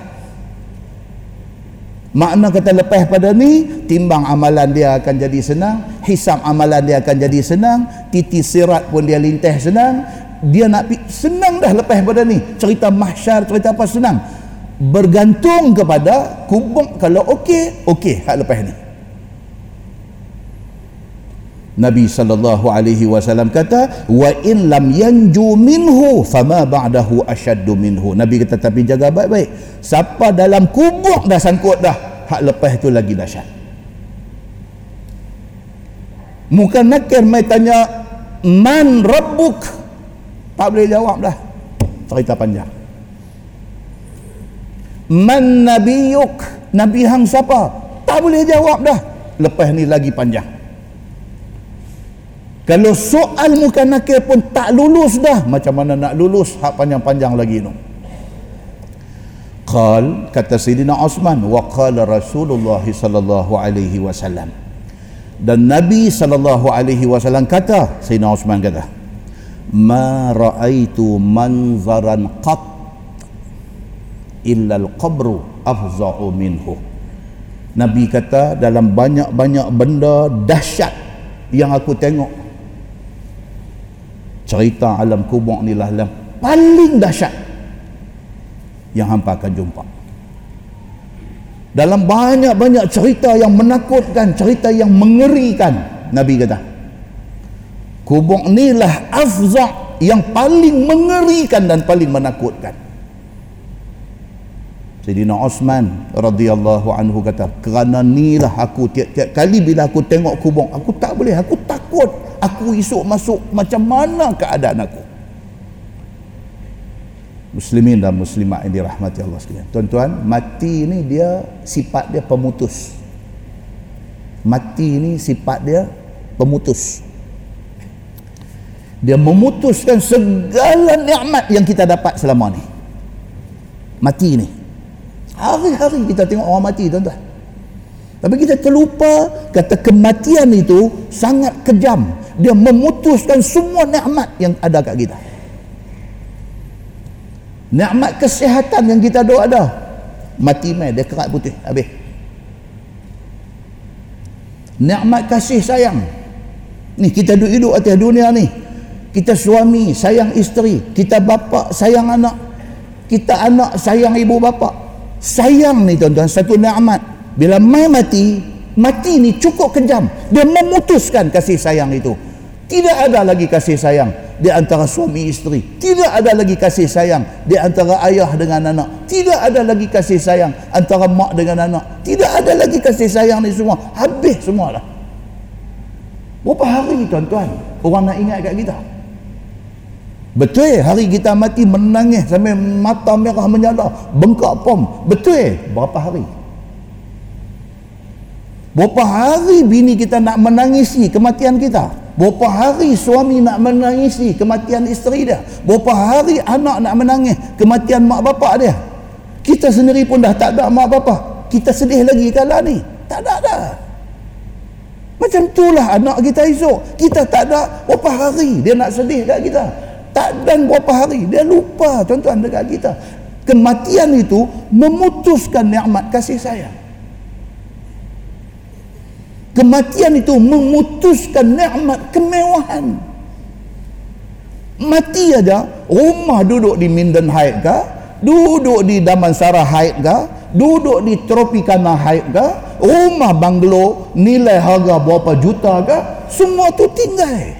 Makna kata lepas pada ni timbang amalan dia akan jadi senang, hisap amalan dia akan jadi senang, titi sirat pun dia lintah senang. Dia nak senang dah lepas pada ni. Cerita mahsyar, cerita apa senang. Bergantung kepada kubur kalau okey, okey hak lepas ni. Nabi sallallahu alaihi wasallam kata wa in lam yanju minhu fama ba'dahu ashaddu minhu. Nabi kata tapi jaga baik-baik. Siapa dalam kubur dah sangkut dah, hak lepas tu lagi dahsyat. Muka nakir mai tanya man rabbuk? Tak boleh jawab dah. Cerita panjang. Man nabiyuk? Nabi hang siapa? Tak boleh jawab dah. Lepas ni lagi panjang. Kalau soal muka nakir pun tak lulus dah, macam mana nak lulus hak panjang-panjang lagi tu. Qal kata Sayyidina Osman wa qala Rasulullah sallallahu alaihi wasallam. Dan Nabi sallallahu alaihi wasallam kata, Sayyidina Osman kata, "Ma ra'aitu manzaran qat illa al-qabru afza'u minhu." Nabi kata dalam banyak-banyak benda dahsyat yang aku tengok. Cerita alam kubur ni lah yang paling dahsyat yang hampa akan jumpa. Dalam banyak-banyak cerita yang menakutkan cerita yang mengerikan Nabi kata kubur ni lah afza' yang paling mengerikan dan paling menakutkan. Sayyidina Osman radhiyallahu anhu kata kerana nilah aku tiap-tiap kali bila aku tengok kubur aku tak boleh aku takut aku esok masuk macam mana keadaan aku. Muslimin dan muslimat yang dirahmati Allah sekalian. Tuan-tuan mati ni dia sifat dia pemutus. Mati ni sifat dia pemutus dia memutuskan segala nikmat yang kita dapat selama ni mati ni Hari-hari kita tengok orang mati tuan-tuan. Tapi kita terlupa kata kematian itu sangat kejam. Dia memutuskan semua nikmat yang ada kat kita. Nikmat kesihatan yang kita doa ada. Mati mai dia kerat putih habis. Nikmat kasih sayang. Ni kita duduk hidup atas dunia ni. Kita suami sayang isteri, kita bapa sayang anak. Kita anak sayang ibu bapa sayang ni tuan-tuan satu nikmat. Bila mai mati mati ni cukup kejam. Dia memutuskan kasih sayang itu. Tidak ada lagi kasih sayang di antara suami isteri. Tidak ada lagi kasih sayang di antara ayah dengan anak. Tidak ada lagi kasih sayang antara mak dengan anak. Tidak ada lagi kasih sayang ni semua. Habis semualah. Berapa hari tuan-tuan? Orang nak ingat kat kita Betul hari kita mati menangis sampai mata merah menyala, bengkak pom. Betul berapa hari? Berapa hari bini kita nak menangisi kematian kita? Berapa hari suami nak menangisi kematian isteri dia? Berapa hari anak nak menangis kematian mak bapak dia? Kita sendiri pun dah tak ada mak bapak. Kita sedih lagi kala ni. Tak ada dah. Macam itulah anak kita esok. Kita tak ada berapa hari dia nak sedih kat kita tak dan berapa hari. Dia lupa tuan-tuan dekat kita. Kematian itu memutuskan nikmat kasih sayang. Kematian itu memutuskan nikmat kemewahan. Mati aja rumah duduk di Minden Heights ke duduk di Damansara Heights ke duduk di Tropicana Heights ke rumah banglo nilai harga berapa juta ke semua tu tinggal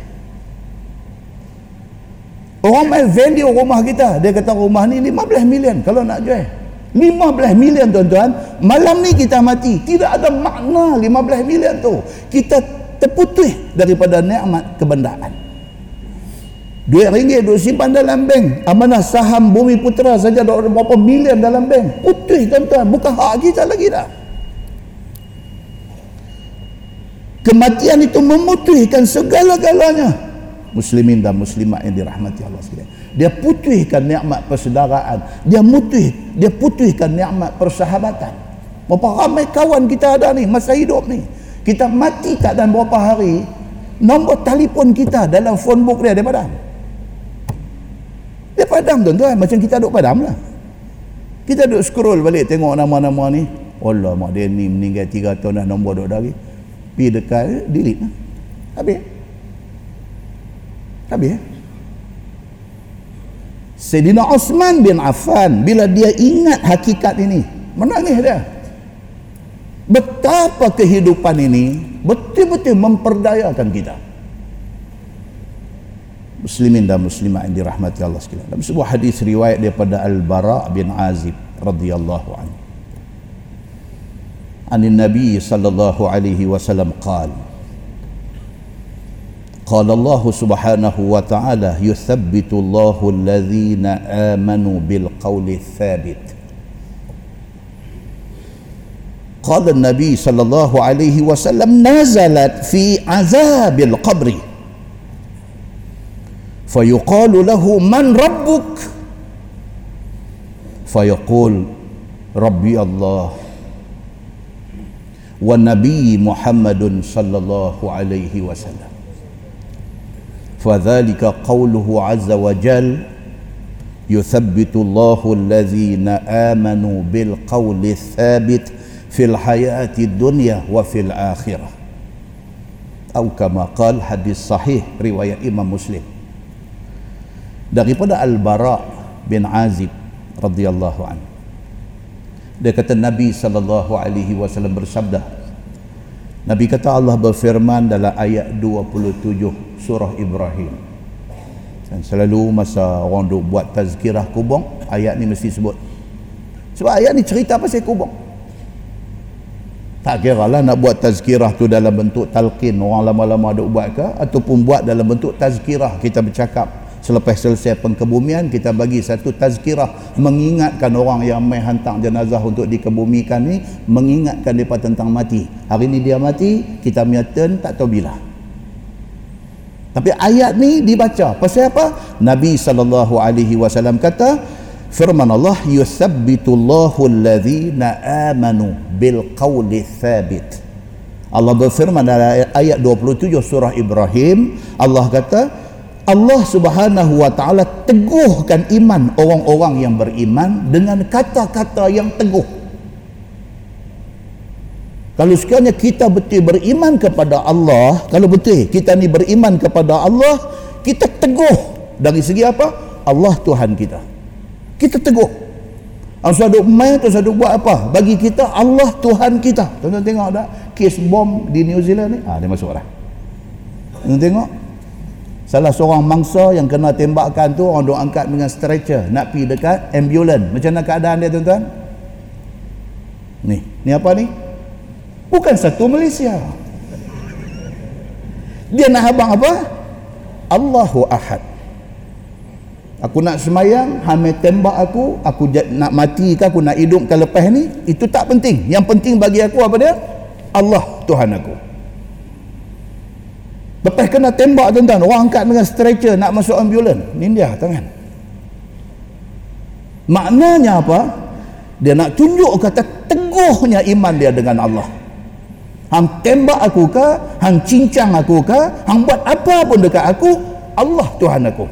Orang main value rumah kita. Dia kata rumah ni 15 million kalau nak jual. 15 million tuan-tuan. Malam ni kita mati. Tidak ada makna 15 million tu. Kita terputus daripada nikmat kebendaan. Duit ringgit duk simpan dalam bank. Amanah saham bumi putera saja ada berapa million dalam bank. Putus tuan-tuan. Bukan hak kita lagi dah. Kematian itu memutuskan segala-galanya muslimin dan muslimat yang dirahmati Allah sekalian. Dia putihkan nikmat persaudaraan. Dia mutih, dia putihkan nikmat persahabatan. Berapa ramai kawan kita ada ni masa hidup ni. Kita mati tak dalam berapa hari, nombor telefon kita dalam phone book dia dia padam. Dia padam tuan-tuan, macam kita duduk padam lah. Kita duduk scroll balik tengok nama-nama ni. Allah mak dia ni meninggal 3 tahun dah nombor duduk lagi. Pergi dekat, delete lah. Habis. Nabi ya. Sayyidina Osman bin Affan bila dia ingat hakikat ini menangis dia. Betapa kehidupan ini betul-betul memperdayakan kita. Muslimin dan muslimat yang dirahmati Allah sekalian. Dalam sebuah hadis riwayat daripada Al-Bara bin Azib radhiyallahu anhu. An Nabi sallallahu alaihi wasallam qala قال الله سبحانه وتعالى يثبت الله الذين آمنوا بالقول الثابت. قال النبي صلى الله عليه وسلم نزلت في عذاب القبر. فيقال له من ربك؟ فيقول ربي الله. والنبي محمد صلى الله عليه وسلم. فذلك قوله عز وجل يثبت الله الذين آمنوا بالقول الثابت fil hayati dunya wa fil akhirah atau kama qal hadis sahih riwayat Imam Muslim daripada Al-Bara bin Azib radhiyallahu anhu dia kata Nabi sallallahu alaihi wasallam bersabda Nabi kata Allah berfirman dalam ayat 27 surah Ibrahim. Dan selalu masa orang duk buat tazkirah kubur ayat ni mesti sebut. Sebab ayat ni cerita pasal kubur. Tak kira lah nak buat tazkirah tu dalam bentuk talqin. Orang lama-lama duk buat ke ataupun buat dalam bentuk tazkirah kita bercakap selepas selesai pengkebumian kita bagi satu tazkirah. Mengingatkan orang yang mai hantar jenazah untuk dikebumikan ni mengingatkan mereka tentang mati. Hari ni dia mati kita miatan tak tahu bila. Tapi ayat ni dibaca. Pasal apa? Nabi SAW kata firman Allah yuthabbitullahu alladhina amanu bil qawli thabit. Allah berfirman dalam ayat 27 surah Ibrahim. Allah kata Allah subhanahu wa ta'ala teguhkan iman orang-orang yang beriman dengan kata-kata yang teguh. Kalau sekiranya kita betul beriman kepada Allah kalau betul kita ni beriman kepada Allah kita teguh. Dari segi apa? Allah Tuhan kita. Kita teguh. Asal duk main tu asal buat apa? Bagi kita Allah Tuhan kita. Tuan-tuan tengok tak? Kes bom di New Zealand ni? Ah dia masuk dah tuan tengok salah seorang mangsa yang kena tembakan tu orang duk angkat dengan stretcher nak pi dekat ambulans macam mana keadaan dia tuan-tuan ni ni apa ni bukan satu Malaysia dia nak abang apa Allahu Ahad Aku nak semayang, hamil tembak aku, aku nak mati ke aku nak hidup ke lepas ni, itu tak penting. Yang penting bagi aku apa dia? Allah Tuhan aku. Lepas kena tembak tuan-tuan, orang angkat dengan stretcher nak masuk ambulan. Ni dia tangan. Maknanya apa? Dia nak tunjuk kata teguhnya iman dia dengan Allah. Hang tembak aku ke, hang cincang aku ke, hang buat apa pun dekat aku, Allah Tuhan aku.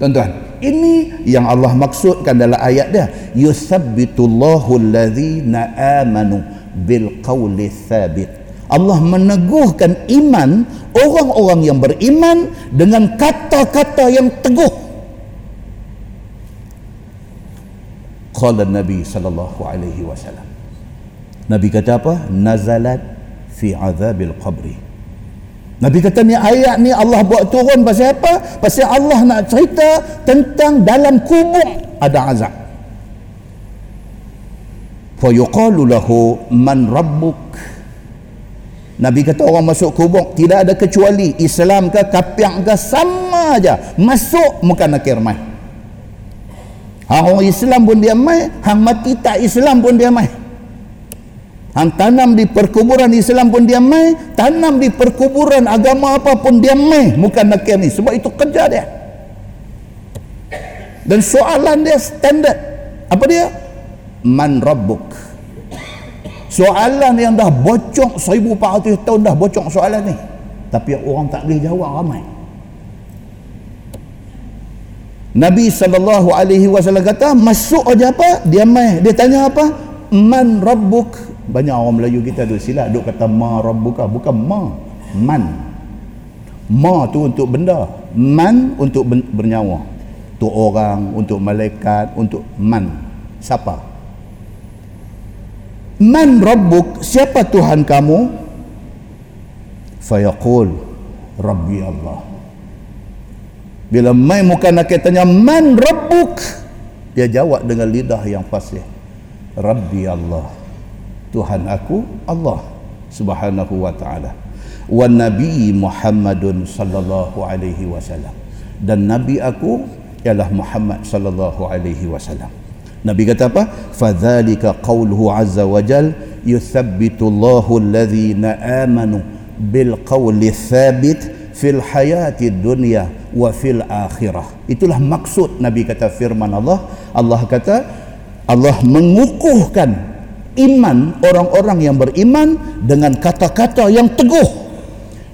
Tuan-tuan, ini yang Allah maksudkan dalam ayat dia. Yusabbitullahu allazina amanu bil qawli thabit. Allah meneguhkan iman orang-orang yang beriman dengan kata-kata yang teguh. Qala Nabi sallallahu alaihi wasallam. Nabi kata apa? Nazalat fi azabil qabri. Nabi kata ni ayat ni Allah buat turun pasal apa? Pasal Allah nak cerita tentang dalam kubur ada azab. Fa yuqalu lahu man rabbuk? Nabi kata orang masuk kubur tidak ada kecuali Islam ke kafir ke sama aja. Masuk muka nakir mai. Hang orang Islam pun dia mai, hang mati tak Islam pun dia mai. Hang tanam di perkuburan Islam pun dia mai, tanam di perkuburan agama apa pun dia mai, bukan nak ni. Sebab itu kerja dia. Dan soalan dia standard. Apa dia? Man rabbuk. Soalan yang dah bocok 1400 tahun dah bocok soalan ni. Tapi orang tak boleh jawab ramai. Nabi sallallahu alaihi wasallam kata, masuk aja apa? Dia mai, dia tanya apa? Man rabbuk? banyak orang Melayu kita tu silap duk kata ma rabbuka bukan ma man ma tu untuk benda man untuk bernyawa untuk orang untuk malaikat untuk man siapa man rabbuk siapa tuhan kamu fayaqul rabbi allah bila mai muka nak tanya man rabbuk dia jawab dengan lidah yang fasih rabbi allah Tuhan aku Allah Subhanahu wa taala. Wa nabi Muhammadun sallallahu alaihi wasallam. Dan nabi aku ialah Muhammad sallallahu alaihi wasallam. Nabi kata apa? Fadzalika qauluhu azza wa jal yuthabbitu Allahu alladhina amanu bil qawli thabit fil hayati dunya wa fil akhirah. Itulah maksud Nabi kata firman Allah. Allah kata Allah mengukuhkan iman orang-orang yang beriman dengan kata-kata yang teguh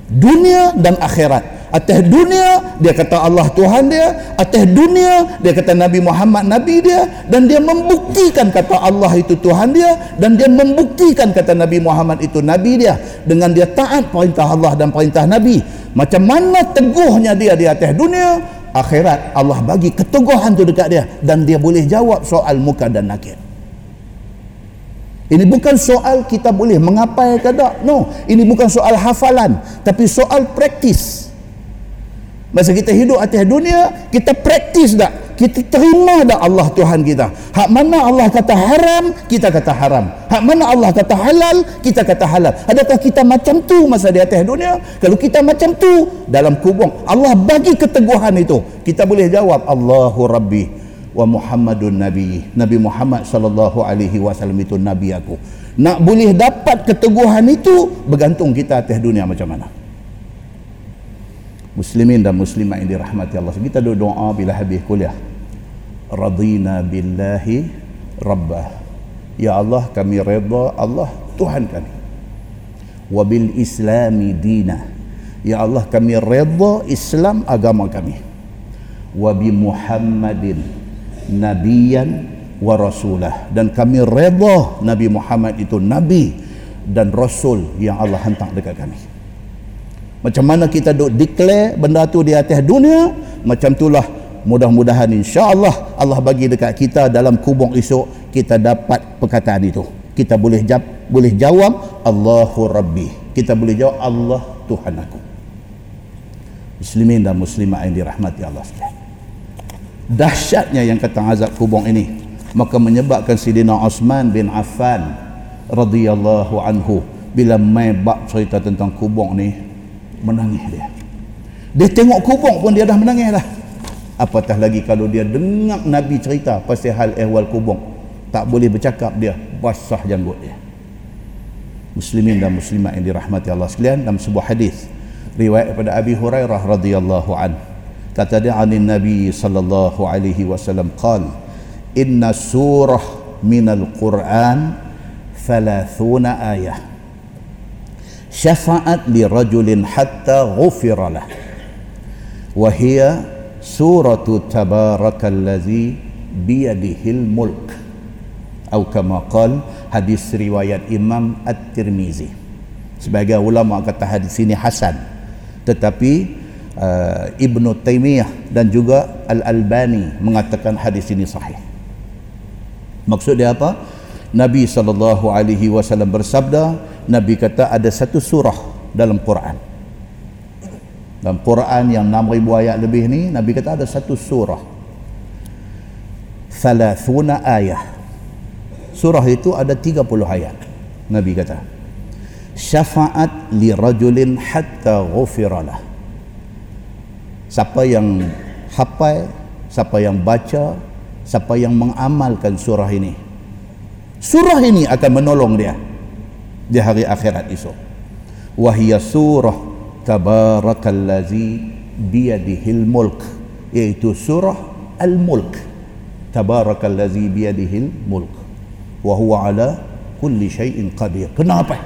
dunia dan akhirat atas dunia dia kata Allah Tuhan dia atas dunia dia kata Nabi Muhammad Nabi dia dan dia membuktikan kata Allah itu Tuhan dia dan dia membuktikan kata Nabi Muhammad itu Nabi dia dengan dia taat perintah Allah dan perintah Nabi macam mana teguhnya dia di atas dunia akhirat Allah bagi keteguhan tu dekat dia dan dia boleh jawab soal muka dan nakir ini bukan soal kita boleh mengapai ke tak. No. Ini bukan soal hafalan. Tapi soal praktis. Masa kita hidup atas dunia, kita praktis tak? Kita terima tak Allah Tuhan kita? Hak mana Allah kata haram, kita kata haram. Hak mana Allah kata halal, kita kata halal. Adakah kita macam tu masa di atas dunia? Kalau kita macam tu, dalam kubung, Allah bagi keteguhan itu. Kita boleh jawab, Allahu Rabbi wa Muhammadun Nabi. Nabi Muhammad sallallahu alaihi wasallam itu nabi aku. Nak boleh dapat keteguhan itu bergantung kita atas dunia macam mana. Muslimin dan muslimat yang dirahmati Allah. Kita doa bila habis kuliah. Radina billahi rabbah. Ya Allah kami redha Allah Tuhan kami. Wa bil islami dina. Ya Allah kami redha Islam agama kami. Wa bi Muhammadin nabiyan wa rasulah dan kami redha Nabi Muhammad itu nabi dan rasul yang Allah hantar dekat kami. Macam mana kita duk declare benda tu di atas dunia, macam itulah mudah-mudahan insya-Allah Allah bagi dekat kita dalam kubung esok kita dapat perkataan itu. Kita boleh jawab, boleh jawab Allahu Rabbi. Kita boleh jawab Allah Tuhan aku. Muslimin dan muslimat yang dirahmati Allah dahsyatnya yang kata azab kubur ini maka menyebabkan Sidina Osman bin Affan radhiyallahu anhu bila mai bab cerita tentang kubur ni menangis dia. Dia tengok kubur pun dia dah menangis dah. Apatah lagi kalau dia dengar Nabi cerita pasal hal ehwal kubur tak boleh bercakap dia basah janggut dia. Muslimin dan muslimat yang dirahmati Allah sekalian dalam sebuah hadis riwayat daripada Abi Hurairah radhiyallahu anhu. Kata dia anin nabi sallallahu alaihi wasallam qal inna surah minal quran thalathuna ayah syafa'at li rajulin hatta ghufira lah wa hiya suratu tabarakallazi biyadihil mulk atau kama qal hadis riwayat imam at-tirmizi sebagai ulama kata hadis ini hasan tetapi uh, Ibnu Taimiyah dan juga Al-Albani mengatakan hadis ini sahih. Maksud dia apa? Nabi wasallam bersabda, Nabi kata ada satu surah dalam Quran. Dalam Quran yang 6000 ayat lebih ni, Nabi kata ada satu surah. Thalathuna ayah. Surah itu ada 30 ayat. Nabi kata. Syafa'at li rajulin hatta ghufira lah siapa yang hafal siapa yang baca siapa yang mengamalkan surah ini surah ini akan menolong dia di hari akhirat esok. Wahia surah tabarakallazi biyadihil mulk iaitu surah al-mulk. Tabarakallazi biyadihil mulk. Wa huwa ala kulli syai'in qadir. Kenapa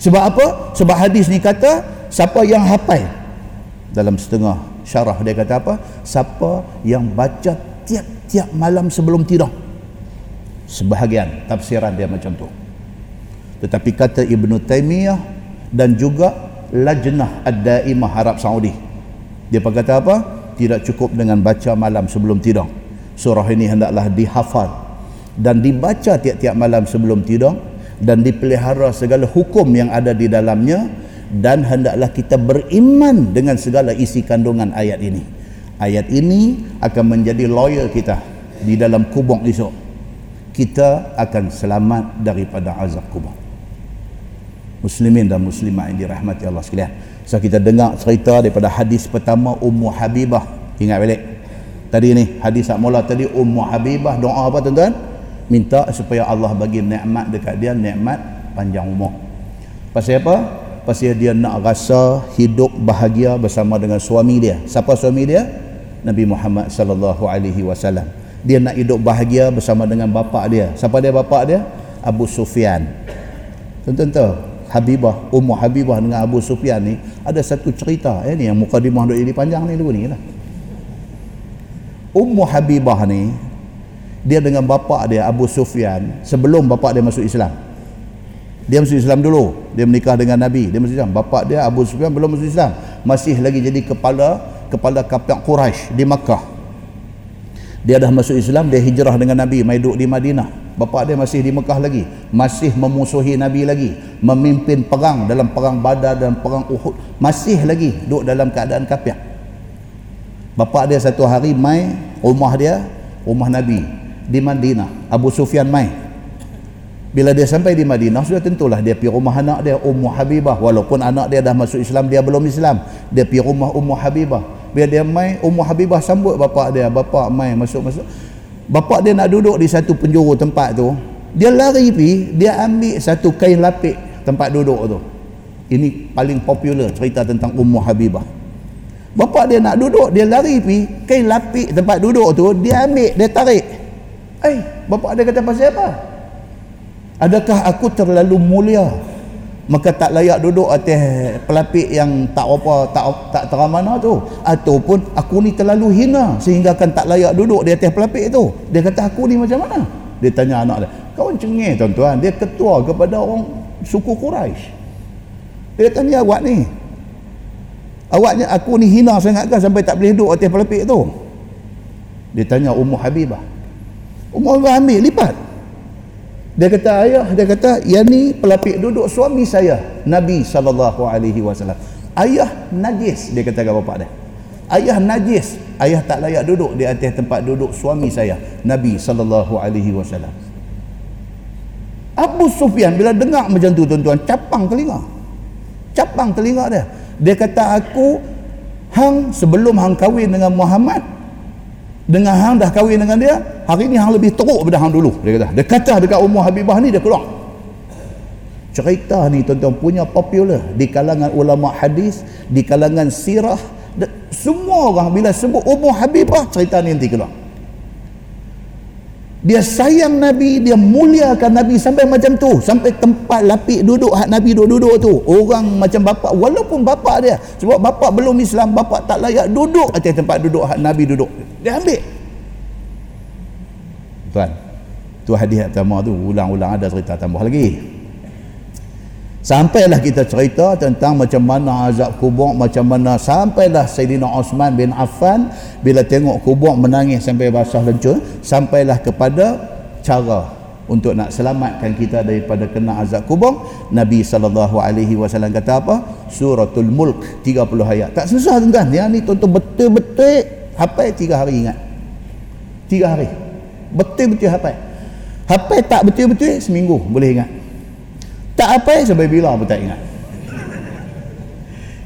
sebab apa? Sebab hadis ni kata siapa yang hafal? Dalam setengah syarah dia kata apa? Siapa yang baca tiap-tiap malam sebelum tidur. Sebahagian tafsiran dia macam tu tetapi kata Ibnu Taimiyah dan juga Lajnah Ad-Daimah Arab Saudi. Dia kata apa? Tidak cukup dengan baca malam sebelum tidur. Surah ini hendaklah dihafal dan dibaca tiap-tiap malam sebelum tidur dan dipelihara segala hukum yang ada di dalamnya dan hendaklah kita beriman dengan segala isi kandungan ayat ini. Ayat ini akan menjadi lawyer kita di dalam kubur esok. Kita akan selamat daripada azab kubur muslimin dan muslimat yang dirahmati Allah sekalian. So kita dengar cerita daripada hadis pertama Ummu Habibah. Ingat balik? Tadi ni hadis sak mula tadi Ummu Habibah doa apa tuan-tuan? Minta supaya Allah bagi nikmat dekat dia nikmat panjang umur. Pasal apa? Pasal dia nak rasa hidup bahagia bersama dengan suami dia. Siapa suami dia? Nabi Muhammad sallallahu alaihi wasallam. Dia nak hidup bahagia bersama dengan bapa dia. Siapa dia bapa dia? Abu Sufyan. Tentu Habibah Ummu Habibah dengan Abu Sufyan ni ada satu cerita eh, ni yang mukadimah duk jadi panjang ni dulu ni lah. Ummu Habibah ni dia dengan bapa dia Abu Sufyan sebelum bapa dia masuk Islam. Dia masuk Islam dulu. Dia menikah dengan Nabi dia masuk Islam. Bapa dia Abu Sufyan belum masuk Islam. Masih lagi jadi kepala kepala kapiak Quraisy di Makkah. Dia dah masuk Islam dia hijrah dengan Nabi mai duduk di Madinah bapa dia masih di Mekah lagi. Masih memusuhi Nabi lagi. Memimpin perang dalam perang Badar dan perang Uhud. Masih lagi duduk dalam keadaan kapiak. Bapa dia satu hari mai rumah dia rumah Nabi di Madinah. Abu Sufyan mai. Bila dia sampai di Madinah sudah tentulah dia pergi rumah anak dia Ummu Habibah. Walaupun anak dia dah masuk Islam dia belum Islam. Dia pergi rumah Ummu Habibah. Bila dia mai Ummu Habibah sambut bapa dia. Bapa mai masuk-masuk bapa dia nak duduk di satu penjuru tempat tu dia lari pi dia ambil satu kain lapik tempat duduk tu. Ini paling popular cerita tentang Ummu Habibah. Bapa dia nak duduk dia lari pi kain lapik tempat duduk tu dia ambil dia tarik. Eh bapa dia kata pasal apa? Adakah aku terlalu mulia maka tak layak duduk atas pelapik yang tak apa tak tak terang mana tu. Ataupun aku ni terlalu hina sehingga kan tak layak duduk di atas pelapik tu. Dia kata aku ni macam mana? Dia tanya anak dia kau cengih tuan-tuan? Dia ketua kepada orang suku Quraisy. Dia kata ni awak ni. Awaknya aku ni hina sangat kan sampai tak boleh duduk atas pelapik tu. Dia tanya Ummu Habibah. Ummu Habibah ambil lipat dia kata ayah dia kata yang ni pelapik duduk suami saya Nabi sallallahu alaihi wasallam. Ayah najis dia kata kepada bapak dia. Ayah najis. Ayah tak layak duduk di atas tempat duduk suami saya Nabi sallallahu alaihi wasallam. Abu Sufyan bila dengar macam tu tuan-tuan capang telinga. Capang telinga dia. Dia kata aku hang sebelum hang kahwin dengan Muhammad dengan hang dah kahwin dengan dia hari ni hang lebih teruk daripada hang dulu. Dia kata dia kata dekat Ummu Habibah ni dia keluar. Cerita ni tuan-tuan punya popular. Di kalangan ulama hadis di kalangan sirah semua orang bila sebut Ummu Habibah cerita ni nanti keluar dia sayang Nabi dia muliakan Nabi sampai macam tu. Sampai tempat lapik duduk hak Nabi duduk-duduk tu. Orang macam bapa walaupun bapa dia sebab bapa belum Islam bapa tak layak duduk atas tempat duduk hak Nabi duduk. Dia ambil. Tuan tu hadis pertama tu. Ulang-ulang ada cerita tambah lagi Sampailah kita cerita tentang macam mana azab kubur, macam mana sampailah Sayyidina Osman bin Affan bila tengok kubur menangis sampai basah lencur, sampailah kepada cara untuk nak selamatkan kita daripada kena azab kubur. Nabi sallallahu alaihi wasallam kata apa? Suratul Mulk 30 ayat. Tak susah tuan-tuan. Yang ni tuan-tuan betul-betul hafal 3 hari ingat. 3 hari. Betul-betul hafal. Hafal tak betul-betul seminggu boleh ingat tak apa sampai bila pun tak ingat.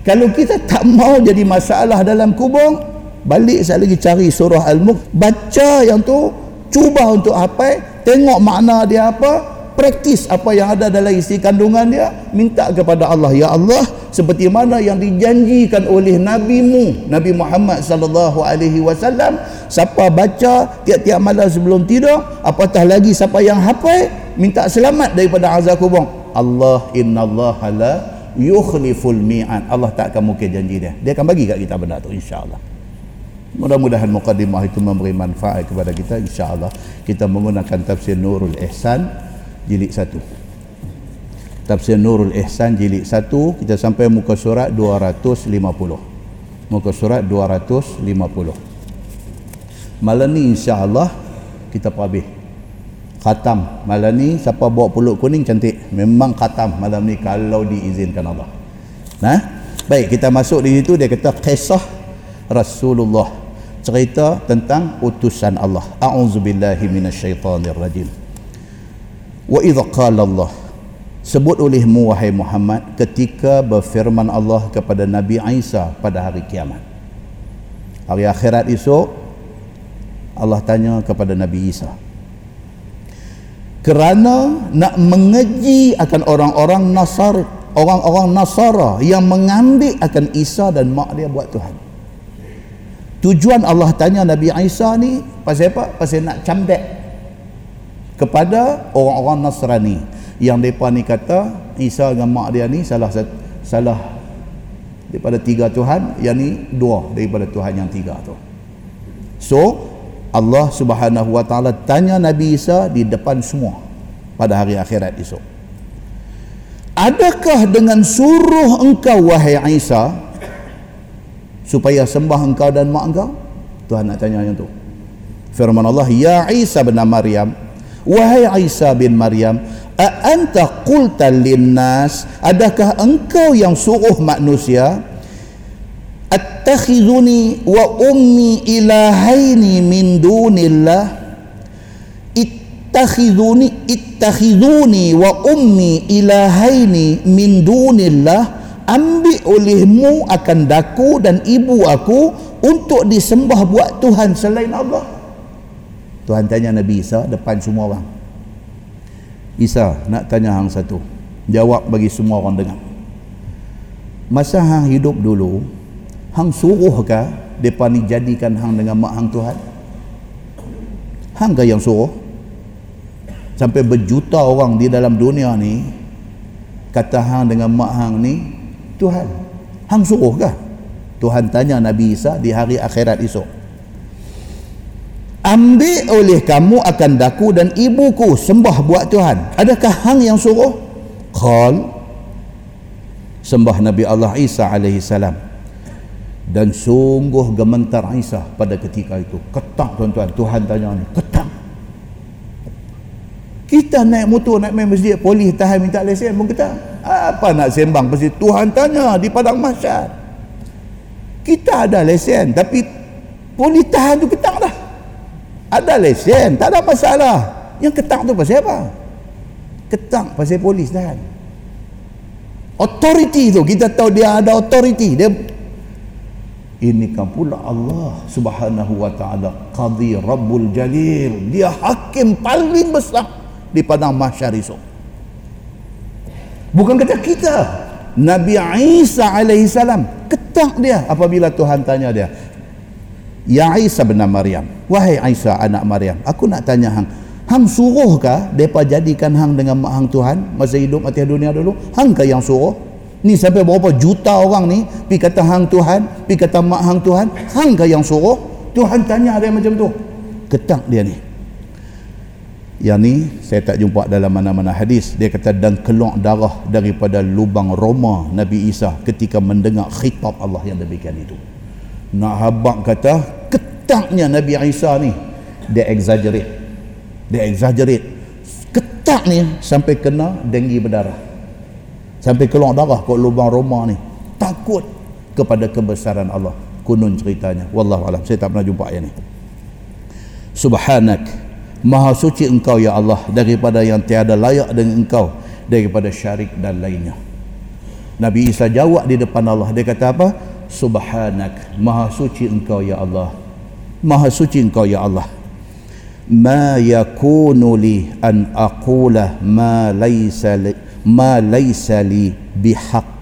Kalau kita tak mau jadi masalah dalam kubur balik saya lagi cari surah Al-Mulk baca yang tu cuba untuk apa tengok makna dia apa praktis apa yang ada dalam isi kandungan dia minta kepada Allah ya Allah seperti mana yang dijanjikan oleh nabimu Nabi Muhammad sallallahu alaihi wasallam siapa baca tiap-tiap malam sebelum tidur apatah lagi siapa yang hafal minta selamat daripada azab kubur Allah Allah la yukhliful mi'an Allah tak akan mungkin janji dia. Dia akan bagi kat kita benda tu insyaAllah. Mudah-mudahan muqaddimah itu memberi manfaat kepada kita insyaAllah. Kita menggunakan tafsir Nurul Ihsan jilid satu. Tafsir Nurul Ihsan jilid satu. Kita sampai muka surat 250 muka surat 250 malam ni insyaAllah kita perhabis khatam. Malam ni siapa bawa pulut kuning cantik memang khatam malam ni kalau diizinkan Allah. Nah baik kita masuk di situ dia kata kisah Rasulullah. Cerita tentang utusan Allah. A'udzubillahi minasyaitonirrajim wa idza qala Allah sebut olehmu wahai Muhammad ketika berfirman Allah kepada Nabi Isa pada hari kiamat. Hari akhirat esok Allah tanya kepada Nabi Isa kerana nak mengeji akan orang-orang Nasar orang-orang Nasara yang mengambil akan Isa dan mak dia buat Tuhan. Tujuan Allah tanya Nabi Isa ni pasal apa? pasal nak camdek kepada orang-orang Nasrani. Yang mereka ni kata Isa dengan mak dia ni salah salah daripada tiga Tuhan yang ni dua daripada Tuhan yang tiga tu. So Allah subhanahu wa ta'ala tanya Nabi Isa di depan semua pada hari akhirat esok. Adakah dengan suruh engkau wahai Isa supaya sembah engkau dan mak engkau? Tuhan nak tanya yang tu. Firman Allah ya Isa bin Maryam wahai Isa bin Maryam a anta qulta linnas? Adakah engkau yang suruh manusia attakhizuni wa ummi ilahaini min dunillah ittakhizuni ittakhizuni wa ummi ilahaini min dunillah ambil olehmu akan daku dan ibu aku untuk disembah buat Tuhan selain Allah. Tuhan tanya Nabi Isa depan semua orang. Isa nak tanya hang satu. Jawab bagi semua orang dengar. Masa hang hidup dulu hang suruh ke depa ni jadikan hang dengan mak hang Tuhan? Hang ke yang suruh? Sampai berjuta orang di dalam dunia ni kata hang dengan mak hang ni Tuhan hang suruh ke? Tuhan tanya Nabi Isa di hari akhirat esok. Ambil oleh kamu akan daku dan ibuku sembah buat Tuhan. Adakah hang yang suruh? Qal sembah Nabi Allah Isa alaihi salam dan sungguh gementar Isa pada ketika itu. Ketak tuan-tuan. Tuhan tanya ni ketak. Kita naik motor naik main masjid polis tahan minta lesen pun kita apa nak sembang pasti Tuhan tanya di padang mahsyar? Kita ada lesen tapi polis tahan tu ketak dah. Ada lesen tak ada masalah. Yang ketang tu pasal apa? Ketang pasal polis dah authority tu kita tahu dia ada authority. Dia ini kan pula Allah subhanahu wa ta'ala. Qadhi rabbul jalil. Dia hakim paling besar di padang mahsyar esok. Bukan kata kita. Nabi Isa alaihi salam ketak dia apabila Tuhan tanya dia Ya Isa bin Maryam Wahai Isa anak Maryam Aku nak tanya hang. Hang suruh kah Mereka jadikan hang dengan mak hang Tuhan Masa hidup mati dunia dulu? Hang kah yang suruh Ni sampai berapa juta orang ni Pi kata hang Tuhan Pi kata mak hang Tuhan Hang kah yang suruh? Tuhan tanya dia macam tu. Ketak dia ni. Yang ni saya tak jumpa dalam mana-mana hadis. Dia kata dan keluar darah daripada lubang Roma Nabi Isa Ketika mendengar khitab Allah yang demikian itu. Nak habak kata ketaknya Nabi Isa ni dia exaggerate. Dia exaggerate. Ketak ni sampai kena denggi berdarah sampai keluar darah kat lubang Roma ni. Takut kepada kebesaran Allah. Kunun ceritanya. Wallahu alam. Saya tak pernah jumpa ayat ni. Subhanak. Maha suci engkau ya Allah daripada yang tiada layak dengan engkau daripada syarik dan lainnya. Nabi Isa jawab di depan Allah. Dia kata apa? Subhanak. Maha suci engkau ya Allah. Maha suci engkau ya Allah ma yakunu li an aqula ma laysa li ma laysa li bihaq.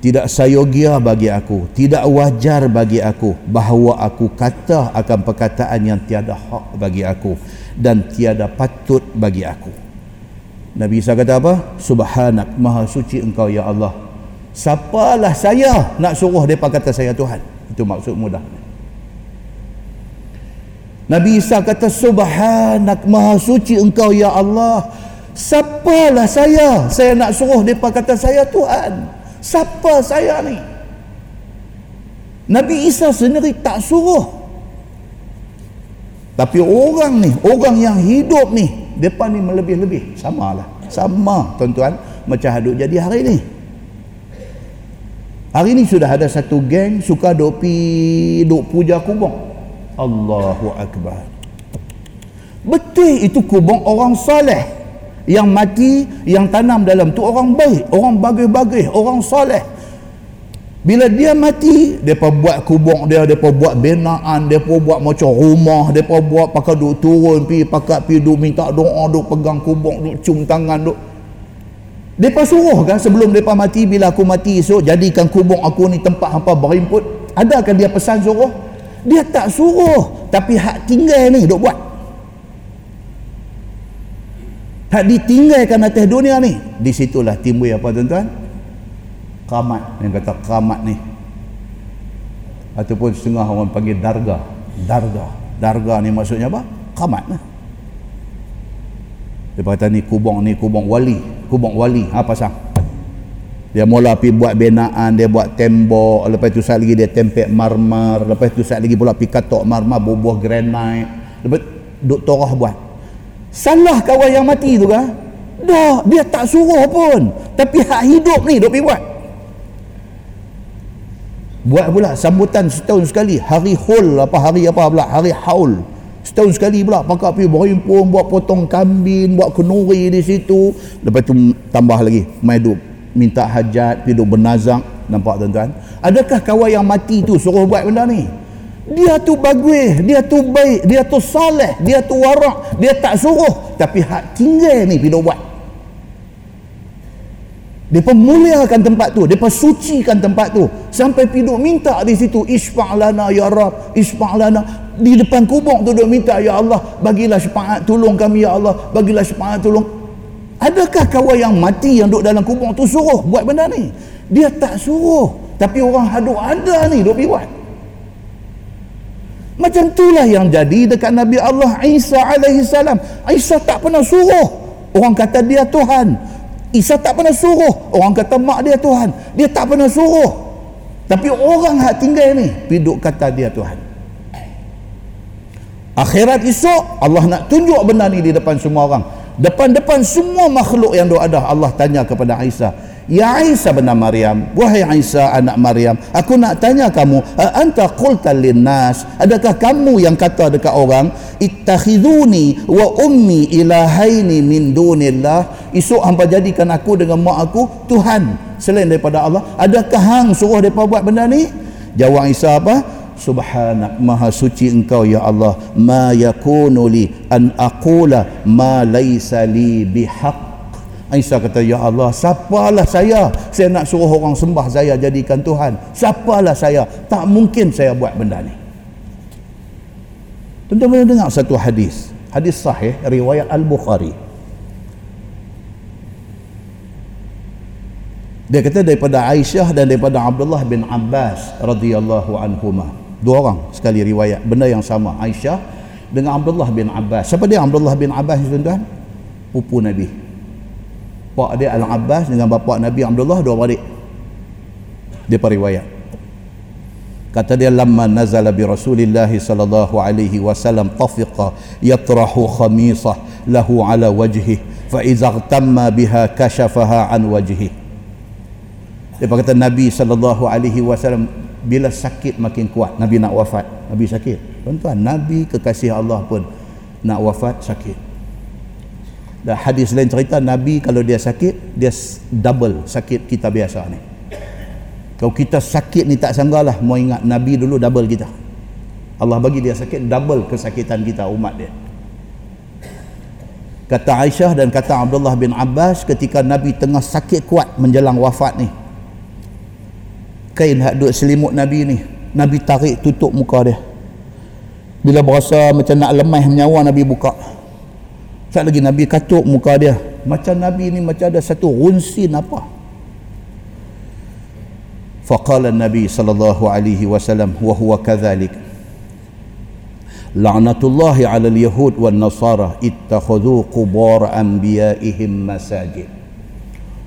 Tidak sayogia bagi aku tidak wajar bagi aku bahawa aku kata akan perkataan yang tiada hak bagi aku dan tiada patut bagi aku. Nabi Isa kata apa? Subhanak maha suci engkau ya Allah. Siapalah saya nak suruh mereka kata saya Tuhan? Itu maksud mudah Nabi Isa kata subhanak maha suci engkau ya Allah. Siapalah saya? Saya nak suruh mereka kata saya Tuhan. Siapa saya ni? Nabi Isa sendiri tak suruh. Tapi orang ni orang yang hidup ni depan ni melebih-lebih. Samalah. Sama tuan-tuan macam hadut jadi hari ni. Hari ini sudah ada satu geng suka duk pi duk puja kubur. Allahu akbar. Betul itu kubur orang soleh yang mati yang tanam dalam tu orang baik, orang bagus-bagus, orang soleh. Bila dia mati, depa buat kubur dia, depa buat binaan, depa buat macam rumah, depa buat pakai duk turun pi pakai pi duk minta doa, duk pegang kubur, duk cium tangan, duk mereka suruh kan sebelum mereka mati bila aku mati esok jadikan kubur aku ni tempat hampa berimput adakah dia pesan suruh dia tak suruh tapi hak tinggal ni duk buat. Hak ditinggalkan atas dunia ni. Di situlah timbul apa tuan-tuan? Keramat. Yang kata keramat ni. Ataupun setengah orang panggil darga darga darga ni maksudnya apa? Keramat lah. Dia kata ni kubung ni kubung wali. Kubung wali. Ha pasang dia mula pergi buat binaan dia buat tembok lepas tu saat lagi dia tempek marmar lepas tu saat lagi pula pergi katok marmar bubuh granite. Lepas duk torah buat. Salah kawan yang mati tu kan dah dia tak suruh pun. Tapi hak hidup ni duk pergi buat. Buat pula sambutan setahun sekali. Hari hul apa hari apa pula? Hari haul. Setahun sekali pula pakak pergi berimpun buat potong kambing buat kenuri di situ. Lepas tu tambah lagi. Mai duk minta hajat, pergi bernazak. Nampak tuan-tuan? Adakah kawan yang mati tu suruh buat benda ni? Dia tu bagus dia tu baik dia tu saleh dia tu warak dia tak suruh. Tapi hak tinggal ni pergi buat. Dia muliakan tempat tu dia sucikan tempat tu. Sampai pergi minta di situ isfa'lana ya rab isfa'lana di depan kubur tu duk minta ya Allah bagilah syafaat tolong kami ya Allah bagilah syafaat tolong Adakah kawan yang mati yang duduk dalam kubur tu suruh buat benda ni? Dia tak suruh. Tapi orang haduk ada ni duduk buat. Macam itulah yang jadi dekat Nabi Allah Isa alaihi salam. Isa tak pernah suruh. Orang kata dia Tuhan. Isa tak pernah suruh. Orang kata mak dia Tuhan. Dia tak pernah suruh. Tapi orang hak tinggal ni piduk kata dia Tuhan. Akhirat esok Allah nak tunjuk benda ni di depan semua orang depan-depan semua makhluk yang ada Allah tanya kepada Isa Ya Isa bin Maryam wahai Isa anak Maryam aku nak tanya kamu anta qulta linnas? Adakah kamu yang kata dekat orang ittakhiduni wa ummi ilahaini min dunillah? Esok hangpa jadikan aku dengan mak aku Tuhan selain daripada Allah. Adakah hang suruh depa buat benda ni? Jawab Isa apa subhanak maha suci engkau ya Allah. Ma yakunu li an aqula ma laysa li bihaq. Aisyah kata ya Allah siapalah saya? Saya nak suruh orang sembah saya jadikan Tuhan. Siapalah saya? Tak mungkin saya buat benda ni. Tuan-tuan dengar satu hadis. Hadis sahih riwayat Al-Bukhari. Dia kata daripada Aisyah dan daripada Abdullah bin Abbas radhiyallahu anhumah dua orang sekali riwayat. Benda yang sama Aisyah dengan Abdullah bin Abbas. Siapa dia? Abdullah bin Abbas tuan-tuan? Pupu Nabi. Pak dia Al-Abbas dengan bapa Nabi Abdullah dua beradik dia periwayat. Kata dia lamma nazala bi Rasulillah sallallahu alaihi wasallam tafiqa yatrahu khamisah lahu ala wajhi fa idza tamma biha kashafaha an wajhi dia kata Nabi sallallahu alaihi wasallam bila sakit makin kuat Nabi nak wafat Nabi sakit. Tuan-tuan Nabi kekasih Allah pun nak wafat sakit. Dan hadis lain cerita Nabi kalau dia sakit dia double sakit kita biasa ni. Kalau kita sakit ni tak sanggalah mau ingat Nabi dulu double kita. Allah bagi dia sakit double kesakitan kita umat dia. Kata Aisyah dan kata Abdullah bin Abbas ketika Nabi tengah sakit kuat menjelang wafat ni kain hak duk selimut Nabi ni. Nabi tarik tutup muka dia. Bila berasa macam nak lemah nyawa Nabi buka. Tak lagi Nabi katuk muka dia. Macam Nabi ni macam ada satu runsin apa faqala Nabi sallallahu alaihi wasallam wa huwa kadhalik la'natullahi 'ala al-yahud wan nasara ittakhadhu qubur anbiya'ihim masajid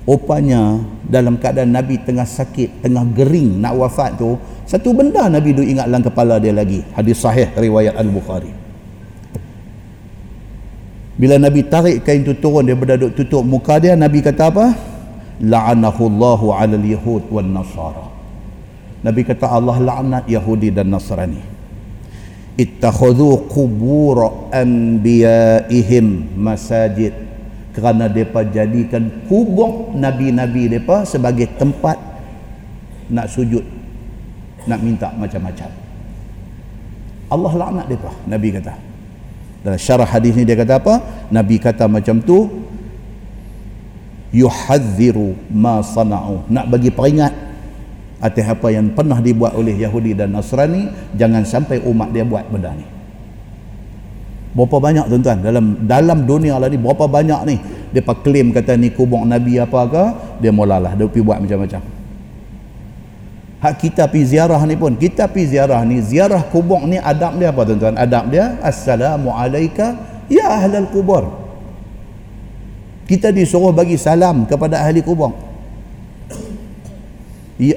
Rupanya dalam keadaan Nabi tengah sakit, tengah gering nak wafat tu, satu benda Nabi duk ingat dalam kepala dia lagi. Hadis sahih riwayat Al-Bukhari. Bila Nabi tarik kain tu turun dia berdaduk tutup muka dia, Nabi kata apa? La'anahu Allahu 'ala al-yahud wan nasara. Nabi kata Allah laknat Yahudi dan Nasrani. Ittakhadhu qubur anbiya'ihim masajid kerana mereka jadikan kubur Nabi-Nabi mereka sebagai tempat nak sujud nak minta macam-macam. Allah laknat mereka Nabi kata. Dalam syarah hadis ni dia kata apa? Nabi kata macam tu yuhadziru ma sana'u. Nak bagi peringat atas apa yang pernah dibuat oleh Yahudi dan Nasrani jangan sampai umat dia buat benda ni berapa banyak tuan-tuan? Dalam dalam dunia lah ni berapa banyak ni? Dia klaim kata ni kubur nabi apa ke dia mulalah dia pergi buat macam-macam. Hak kita pergi ziarah ni pun kita pergi ziarah ni ziarah kubur ni adab dia apa tuan-tuan? Adab dia assalamualaikum ya ahlal kubur. Kita disuruh bagi salam kepada ahli kubur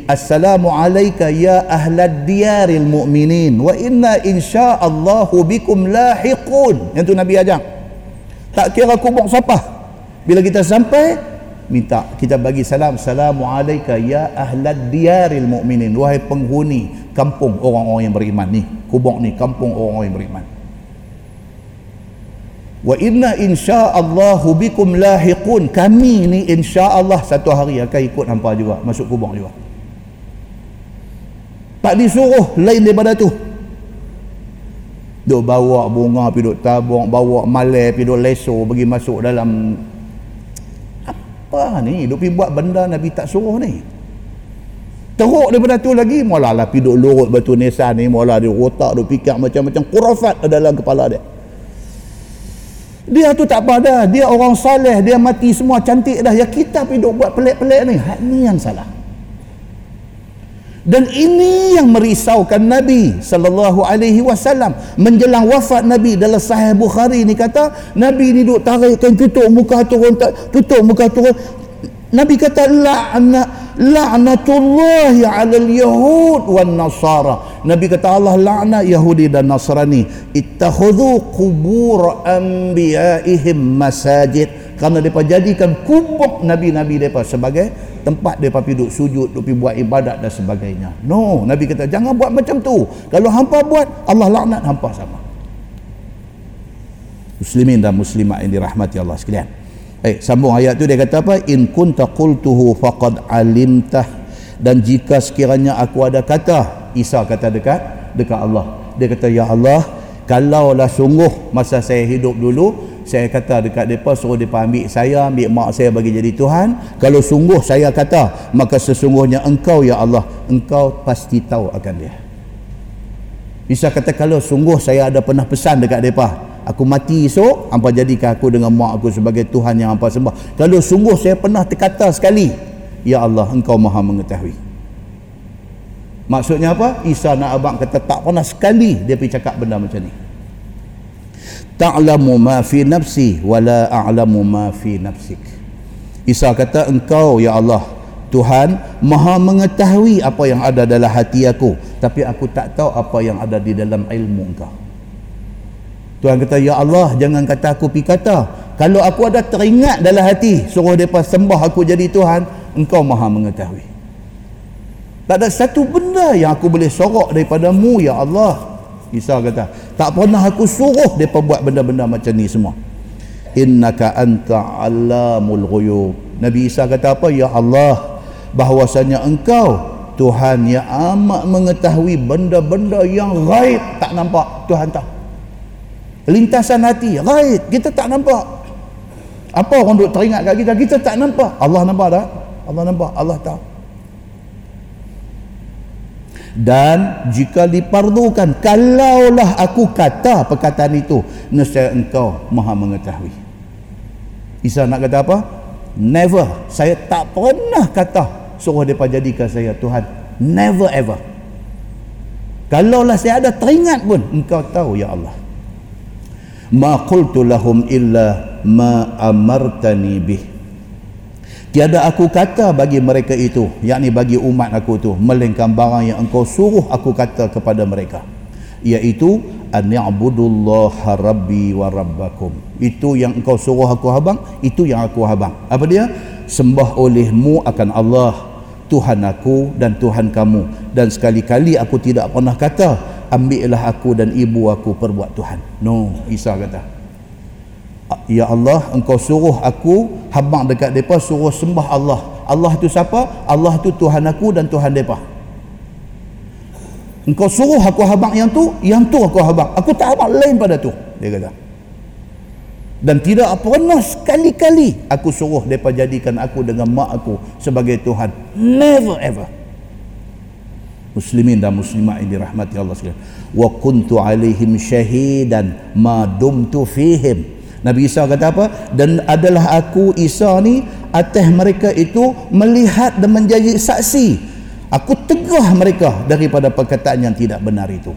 Assalamu alayka ya ahlad diyaril mu'minin wa inna insya'allahu bikum lahiqun. Yang tu Nabi ajar. Tak kira kubur siapa. Bila kita sampai minta kita bagi salam Assalamu alayka ya ahlad diyaril mu'minin wahai penghuni kampung orang-orang yang beriman ni. Kubur ni kampung orang-orang yang beriman. Wa inna insya'allahu bikum lahiqun. Kami ni insya'allah satu hari akan ikut hampa juga masuk kubur juga tak disuruh lain daripada tu. Duk bawa bunga pergi duk tabung bawa malai pergi duk leso bagi masuk dalam apa ni? Duk pergi buat benda Nabi tak suruh ni. Teruk daripada tu lagi mula lah pergi duk lurut batu nisan ni mula dia otak duk fikir macam-macam kurafat dalam kepala dia. Dia tu tak apa dah. Dia orang saleh dia mati semua cantik dah. Ya kita pergi duk buat pelik-pelik ni. Ni yang salah dan ini yang merisaukan Nabi sallallahu alaihi wasallam. Menjelang wafat Nabi dalam sahih Bukhari ni kata Nabi ni duk tarikkan tutup muka turun tutup muka turun. Nabi kata la'na la'natullahi 'alal yahud wan nasara. Nabi kata Allah laknat Yahudi dan Nasrani. Ittakhudhu qubur anbiya'ihim masajid. Kerana mereka jadikan kubur nabi-nabi mereka sebagai tempat mereka pergi duduk sujud, duduk buat ibadat dan sebagainya. No, Nabi kata jangan buat macam tu. Kalau hampa buat, Allah laknat hampa sama. Muslimin dan muslimat yang dirahmati Allah sekalian. Eh, sambung ayat tu dia kata apa? In kunta qultuhu faqad alimtah dan jika sekiranya aku ada kata, Isa kata dekat dekat Allah. Dia kata ya Allah, kalaulah sungguh masa saya hidup dulu saya kata dekat mereka suruh mereka ambil saya ambil mak saya bagi jadi Tuhan. Kalau sungguh saya kata maka sesungguhnya engkau ya Allah engkau pasti tahu akan dia. Bisa kata kalau sungguh saya ada pernah pesan dekat mereka aku mati esok apa jadikan aku dengan mak aku sebagai Tuhan yang apa sembah. Kalau sungguh saya pernah terkata sekali ya Allah engkau maha mengetahui. Maksudnya apa? Isa nak abang kata tak pernah sekali dia pergi cakap benda macam ni ta'lamu ma fi nafsi wa la a'lamu ma fi nafsik. Isa kata engkau ya Allah Tuhan maha mengetahui apa yang ada dalam hati aku tapi aku tak tahu apa yang ada di dalam ilmu engkau. Tuhan kata ya Allah jangan kata aku pi kata kalau aku ada teringat dalam hati suruh depa sembah aku jadi Tuhan engkau maha mengetahui. Tak ada satu benda yang aku boleh sorok daripadamu ya Allah. Isa kata tak pernah aku suruh dia buat benda-benda macam ni semua. Innaka anta alamul ghuyub. Nabi Isa kata apa? Ya Allah bahwasanya engkau Tuhan yang amat mengetahui benda-benda yang gaib tak nampak. Tuhan tahu. Lintasan hati gaib kita tak nampak. Apa orang duk teringat kat kita? Kita tak nampak. Allah nampak tak? Allah nampak. Allah tahu dan jika diperlukan kalaulah aku kata perkataan itu nescaya engkau maha mengetahui. Isa nak kata apa? Never. Saya tak pernah kata suruh mereka jadikan saya Tuhan. Never ever. Kalaulah saya ada teringat pun engkau tahu ya Allah. Ma qultu lahum illa ma amartani bih Tiada aku kata bagi mereka itu, yakni bagi umat aku tu, melainkan barang yang engkau suruh aku kata kepada mereka. Iaitu an ya'budullaha rabbi wa rabbakum. Itu yang engkau suruh aku habang, itu yang aku habang. Apa dia? Sembah olehmu akan Allah, Tuhan aku dan Tuhan kamu. Dan sekali-kali aku tidak pernah kata, ambillah aku dan ibu aku perbuat Tuhan. No, Isa kata. Ya Allah engkau suruh aku habang dekat mereka suruh sembah Allah. Allah tu siapa? Allah tu Tuhan aku dan Tuhan mereka engkau suruh aku habang yang tu yang tu aku habang aku tak habang lain pada tu dia kata. Dan tidak pernah sekali-kali aku suruh mereka jadikan aku dengan mak aku sebagai Tuhan. Never ever. Muslimin dan muslimat yang dirahmati Allah sekalian. Wa kuntu alaihim syahidan ma dumtu fihim Nabi Isa kata apa? Dan adalah aku Isa ni atas mereka itu melihat dan menjadi saksi. Aku tegah mereka daripada perkataan yang tidak benar itu.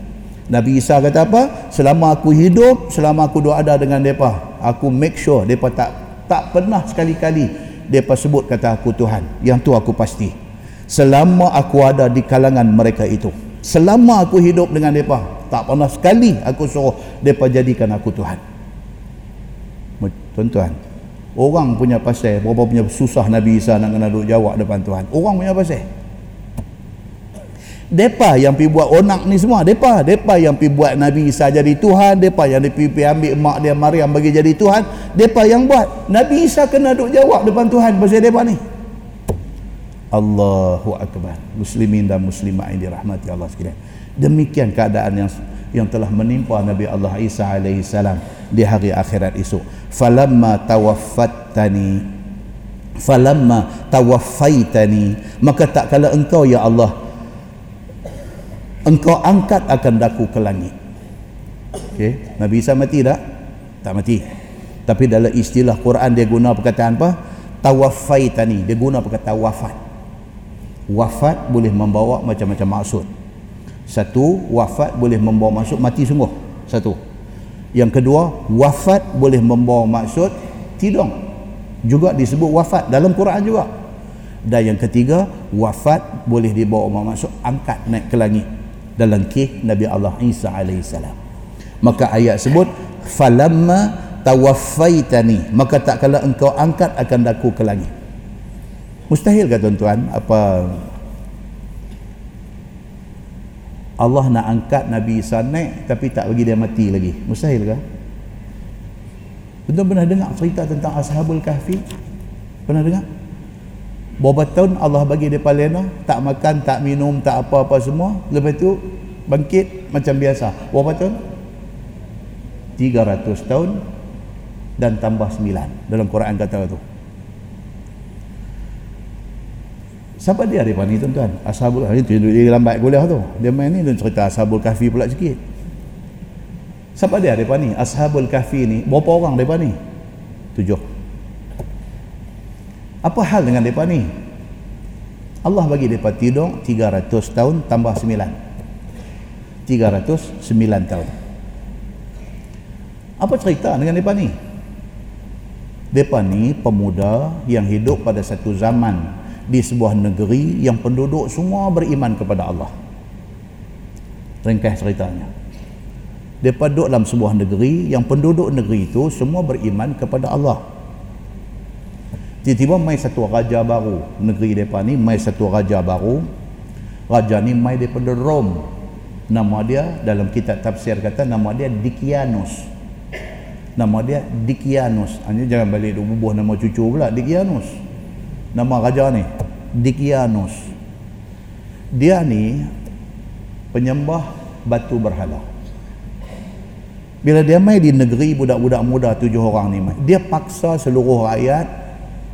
Nabi Isa kata apa? Selama aku hidup, selama aku doa ada dengan mereka, aku make sure mereka tak tak pernah sekali-kali mereka sebut kata aku Tuhan. Yang tu aku pasti. Selama aku ada di kalangan mereka itu. Selama aku hidup dengan mereka, tak pernah sekali aku suruh mereka jadikan aku Tuhan. Tuan-tuan, orang punya pasal, berapa punya susah Nabi Isa nak kena duduk jawab depan Tuhan. Orang punya pasal. Depa yang pi buat onak ni semua, depa, depa yang pi buat Nabi Isa jadi Tuhan, depa yang pi pi ambil mak dia Maryam bagi jadi Tuhan, depa yang buat. Nabi Isa kena duk jawab depan Tuhan pasal depa ni. Allahu akbar. Muslimin dan muslimat yang dirahmati Allah sekalian. Demikian keadaan yang yang telah menimpa Nabi Allah Isa alaihi salam di hari akhirat esok. Falamma tawaffattani. Falamma tawaffaitani. Maka tak kala engkau ya Allah engkau angkat akan daku ke langit. Okay. Nabi Isa mati tak? tak mati. Tapi dalam istilah Quran dia guna perkataan apa? tawafaitani dia guna perkataan wafat. Wafat boleh membawa macam-macam maksud. Satu wafat boleh membawa maksud mati sungguh. Satu yang kedua wafat boleh membawa maksud tidung juga disebut wafat dalam Quran juga. Dan yang ketiga wafat boleh dibawa maksud angkat naik ke langit. Dalam kisah Nabi Allah Isa salam. Maka ayat sebut falamma tawaffaitani. Maka tak kala engkau angkat akan daku ke langit. Mustahil ke tuan-tuan? Apa Allah nak angkat Nabi Isa naik tapi tak bagi dia mati lagi. Mustahil ke? Tuan-tuan pernah dengar cerita tentang Ashabul Kahfi? Pernah dengar? Berapa tahun Allah bagi dia lena tak makan, tak minum, tak apa-apa semua. Lepas tu bangkit macam biasa. Berapa tahun? 300 tahun dan tambah 9 dalam Quran kata tu. Siapa dia depa ni tuan-tuan? Ashabul Kahfi tu dia lambat kuliah tu. Dia main ni dan cerita Ashabul Kahfi pula sikit. Siapa dia depa ni? Ashabul Kahfi ni berapa orang depa ni? Tujuh. Apa hal dengan mereka ni? Allah bagi mereka tidur 300 tahun tambah 9. 309 tahun. Apa cerita dengan mereka ni? Mereka ni pemuda yang hidup pada satu zaman di sebuah negeri yang penduduk semua beriman kepada Allah. Ringkas ceritanya. Mereka duduk dalam sebuah negeri yang penduduk negeri itu semua beriman kepada Allah. Tiba-tiba mai satu raja baru negeri depa ni mai satu raja baru. Raja ni mai daripada Rom. Nama dia dalam kitab tafsir kata nama dia Dikianus. Nama dia Dikianus. Hanya jangan balik duk bubuh nama cucu pula Dikianus. Nama raja ni Dikianus. Dia ni penyembah batu berhala. Bila dia mai di negeri budak-budak muda tujuh orang ni mai, dia paksa seluruh rakyat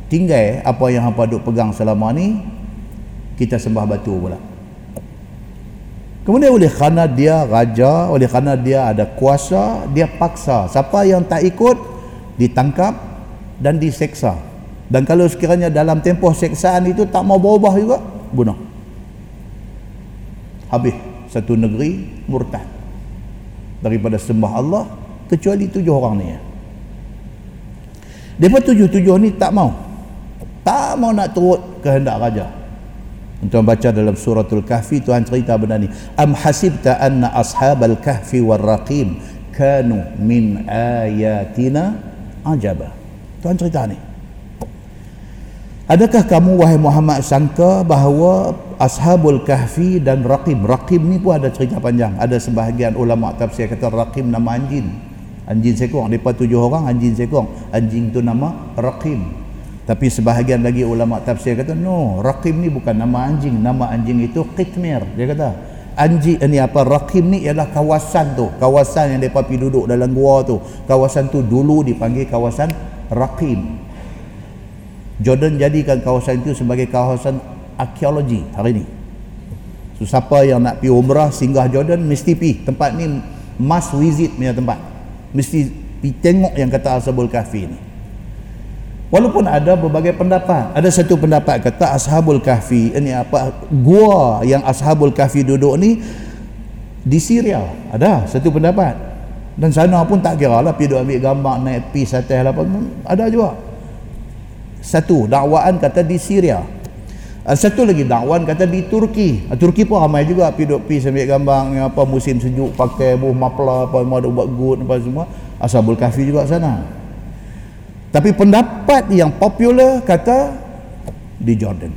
tinggal apa yang hampa duk pegang selama ni kita sembah batu pula kemudian oleh kerana dia raja oleh kerana dia ada kuasa dia paksa siapa yang tak ikut ditangkap dan diseksa dan kalau sekiranya dalam tempoh seksaan itu tak mau berubah juga bunuh. Habis satu negeri murtad daripada sembah Allah kecuali tujuh orang ni. Depa tujuh-tujuh ni tak mau. Tak mau nak turut kehendak raja. Tuan baca dalam suratul kahfi Tuhan cerita benda ni. Am hasibta anna ashabal kahfi war raqim kanu min ayatina ajaba. Tuhan cerita ni Adakah kamu wahai Muhammad sangka bahawa ashabul kahfi dan raqim raqim ni pun ada cerita panjang. Ada sebahagian ulama tafsir kata raqim nama anjing. Anjing seekor depa tujuh orang anjing seekor anjing tu nama raqim tapi sebahagian lagi ulama tafsir kata no, Raqim ni bukan nama anjing, nama anjing itu Qitmir. Dia kata anjing ini apa Raqim ni ialah kawasan tu, kawasan yang depa pergi duduk dalam gua tu. Kawasan tu dulu dipanggil kawasan Raqim. Jordan jadikan kawasan itu sebagai kawasan arkeologi hari ini. So, siapa yang nak pergi umrah singgah Jordan mesti pergi. Tempat ni must visit punya tempat. Mesti pi tengok yang kata ashabul kahfi ni. Walaupun ada berbagai pendapat. Ada satu pendapat kata ashabul kahfi ini apa gua yang ashabul kahfi duduk ni di Syria. Ada satu pendapat. Dan sana pun tak kira lah pergi ambil gambar naik pi atas lah ada juga satu dakwaan kata di Syria satu lagi dakwan kata di Turki. Turki pun ramai juga pi duk pi sambil gambar apa musim sejuk pakai buh mapla apa mau buat good apa semua. Ashabul Kahfi juga sana. Tapi pendapat yang popular kata di Jordan.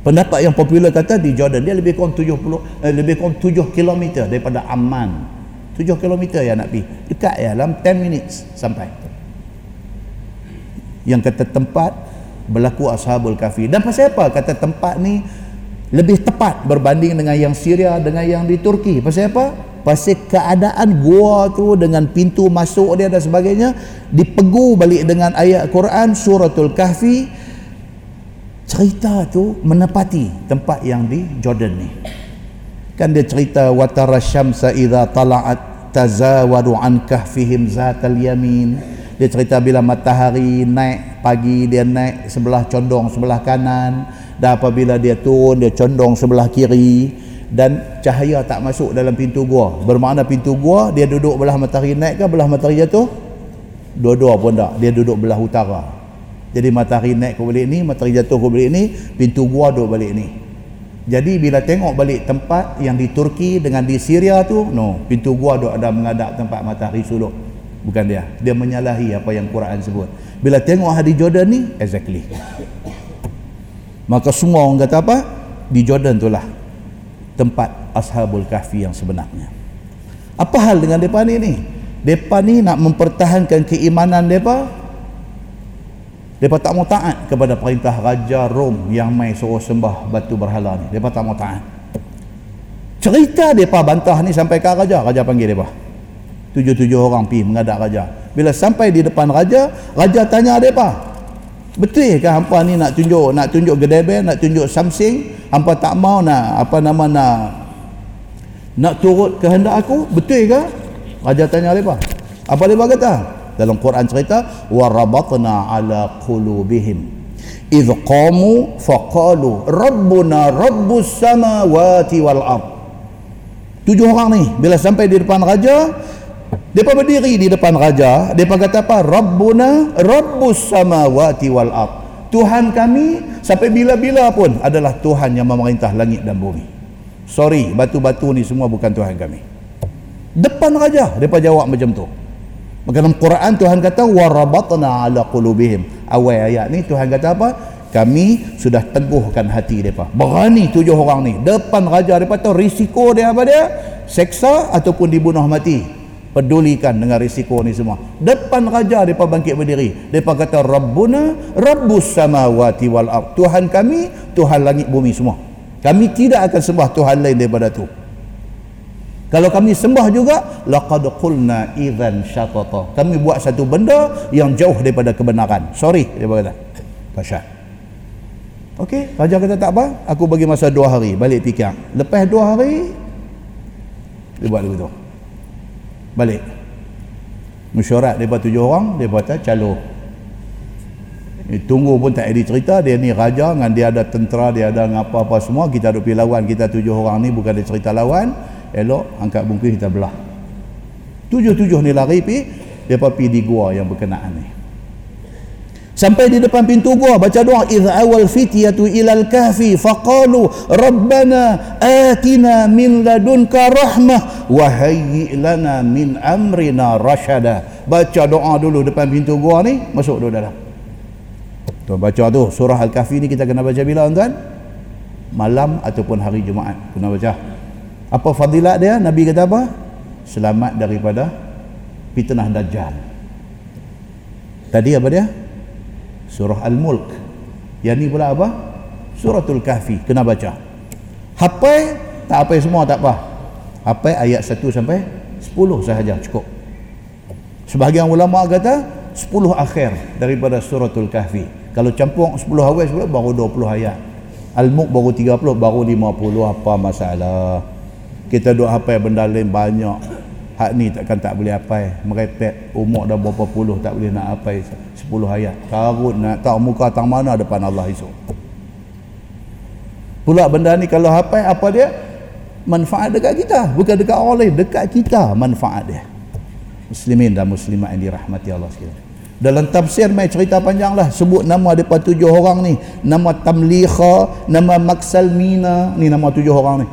Pendapat yang popular kata di Jordan dia lebih kurang 70 eh, lebih kurang 7 km daripada Amman. 7 km ya nak pi. Dekat ya dalam 10 minutes sampai. Yang kata tempat berlaku ashabul kafi dan pasal apa kata tempat ni? Lebih tepat berbanding dengan yang Syria dengan yang di Turki. Pasal apa? Pasal keadaan gua tu dengan pintu masuk dia dan sebagainya dipegu balik dengan ayat Quran suratul kahfi. Cerita tu menepati tempat yang di Jordan ni. Kan dia cerita watara syamsa idza tala'at tazawaru an kahfihim zatal yamin dia cerita bila matahari naik pagi dia naik sebelah condong sebelah kanan dan apabila dia turun dia condong sebelah kiri dan cahaya tak masuk dalam pintu gua. Bermakna pintu gua dia duduk belah matahari naik ke belah matahari jatuh? Dua-dua pun tak. Dia duduk belah utara. Jadi matahari naik ke balik ni matahari jatuh ke balik ni pintu gua duduk balik ni. Jadi bila tengok balik tempat yang di Turki dengan di Syria tu no pintu gua duduk ada mengadap tempat matahari suluk bukan dia. Dia menyalahi apa yang Quran sebut. Bila tengok hadis Jordan ni exactly. Maka semua orang kata apa? Di Jordan itulah tempat ashabul kahfi yang sebenarnya. Apa hal dengan mereka ni ni? Mereka ni nak mempertahankan keimanan mereka. Mereka tak mau taat kepada perintah Raja Rom yang mai suruh sembah batu berhala ni. Mereka tak mau taat. Cerita mereka bantah ni sampai ke Raja. Raja panggil mereka tujuh-tujuh orang pergi mengadap raja. Bila sampai di depan raja raja tanya apa? Betul ke hampa ni nak tunjuk nak tunjuk gedebe nak tunjuk something hampa tak mau nak apa nama nak nak turut kehendak aku? Betul ke? Raja tanya dia apa? Dia kata? Dalam Quran cerita warabatna ala qulubihim. Idh qamu faqalu rabbuna rabbus samawati wal ard. Tujuh orang ni bila sampai di depan raja Depa berdiri di depan raja, depa kata apa? Rabbuna Rabbus samawati wal ard. Tuhan kami sampai bila-bila pun adalah Tuhan yang memerintah langit dan bumi. Sorry, batu-batu ni semua bukan Tuhan kami. Depan raja, depa jawab macam tu. Maka dalam Quran Tuhan kata warabatna ala qulubihim. Awal ayat ni Tuhan kata apa? Kami sudah teguhkan hati depa. Berani tujuh orang ni depan raja depa tahu risiko dia apa dia? Seksa ataupun dibunuh mati pedulikan dengan risiko ni semua. Depan raja mereka bangkit berdiri. Mereka kata Rabbuna Rabbus samawati wal ard. Tuhan kami Tuhan langit bumi semua. Kami tidak akan sembah Tuhan lain daripada tu. Kalau kami sembah juga laqad qulna idzan syatata kami buat satu benda yang jauh daripada kebenaran. Sorry dia berkata. Pasal. Okey, raja kata tak apa, aku bagi masa dua hari balik fikir. Lepas dua hari dia buat begitu balik. Mesyuarat daripada tujuh orang dia kata calon eh, tunggu pun tak ada cerita dia ni raja dengan dia ada tentera dia ada apa-apa semua kita ada pergi lawan kita tujuh orang ni bukan ada cerita lawan. Elok angkat bungkus kita belah. Tujuh-tujuh ni lari pergi dia pergi di gua yang berkenaan ni sampai di depan pintu gua baca doa idh awal fityatu ilal kahfi faqalu rabbana atina min ladunka rahmah wa hayyi lana min amrina rashada. Baca doa dulu depan pintu gua ni masuk dulu dalam tu baca tu surah al-kahfi ni kita kena baca bila tuan? Malam ataupun hari jumaat kena baca. Apa fadilat dia? Nabi kata apa? Selamat daripada fitnah dajjal. Tadi apa dia surah al-mulk. Yang ni pula apa? Suratul kahfi. Kena baca. Hafal tak apa semua tak apa. Apa ayat 1 sampai 10 sahaja. Cukup. Sebahagian ulama kata 10 akhir daripada suratul kahfi. Kalau campur 10 awal sebab baru 20 ayat. Al-mulk baru 30 baru 50 apa masalah? Kita duk hafal benda lain banyak hak ni takkan tak boleh apa merepek umur dah berapa puluh tak boleh nak apa sepuluh ayat. Karut nak tahu muka tang mana depan Allah esok. Pula benda ni kalau apa apa dia? Manfaat dekat kita. Bukan dekat orang lain dekat kita manfaat dia. Muslimin dan muslimat yang dirahmati Allah sekalian. Dalam tafsir mai cerita panjang lah. Sebut nama depan tujuh orang ni. Nama Tamliha nama Maksalmina. Ni nama tujuh orang ni.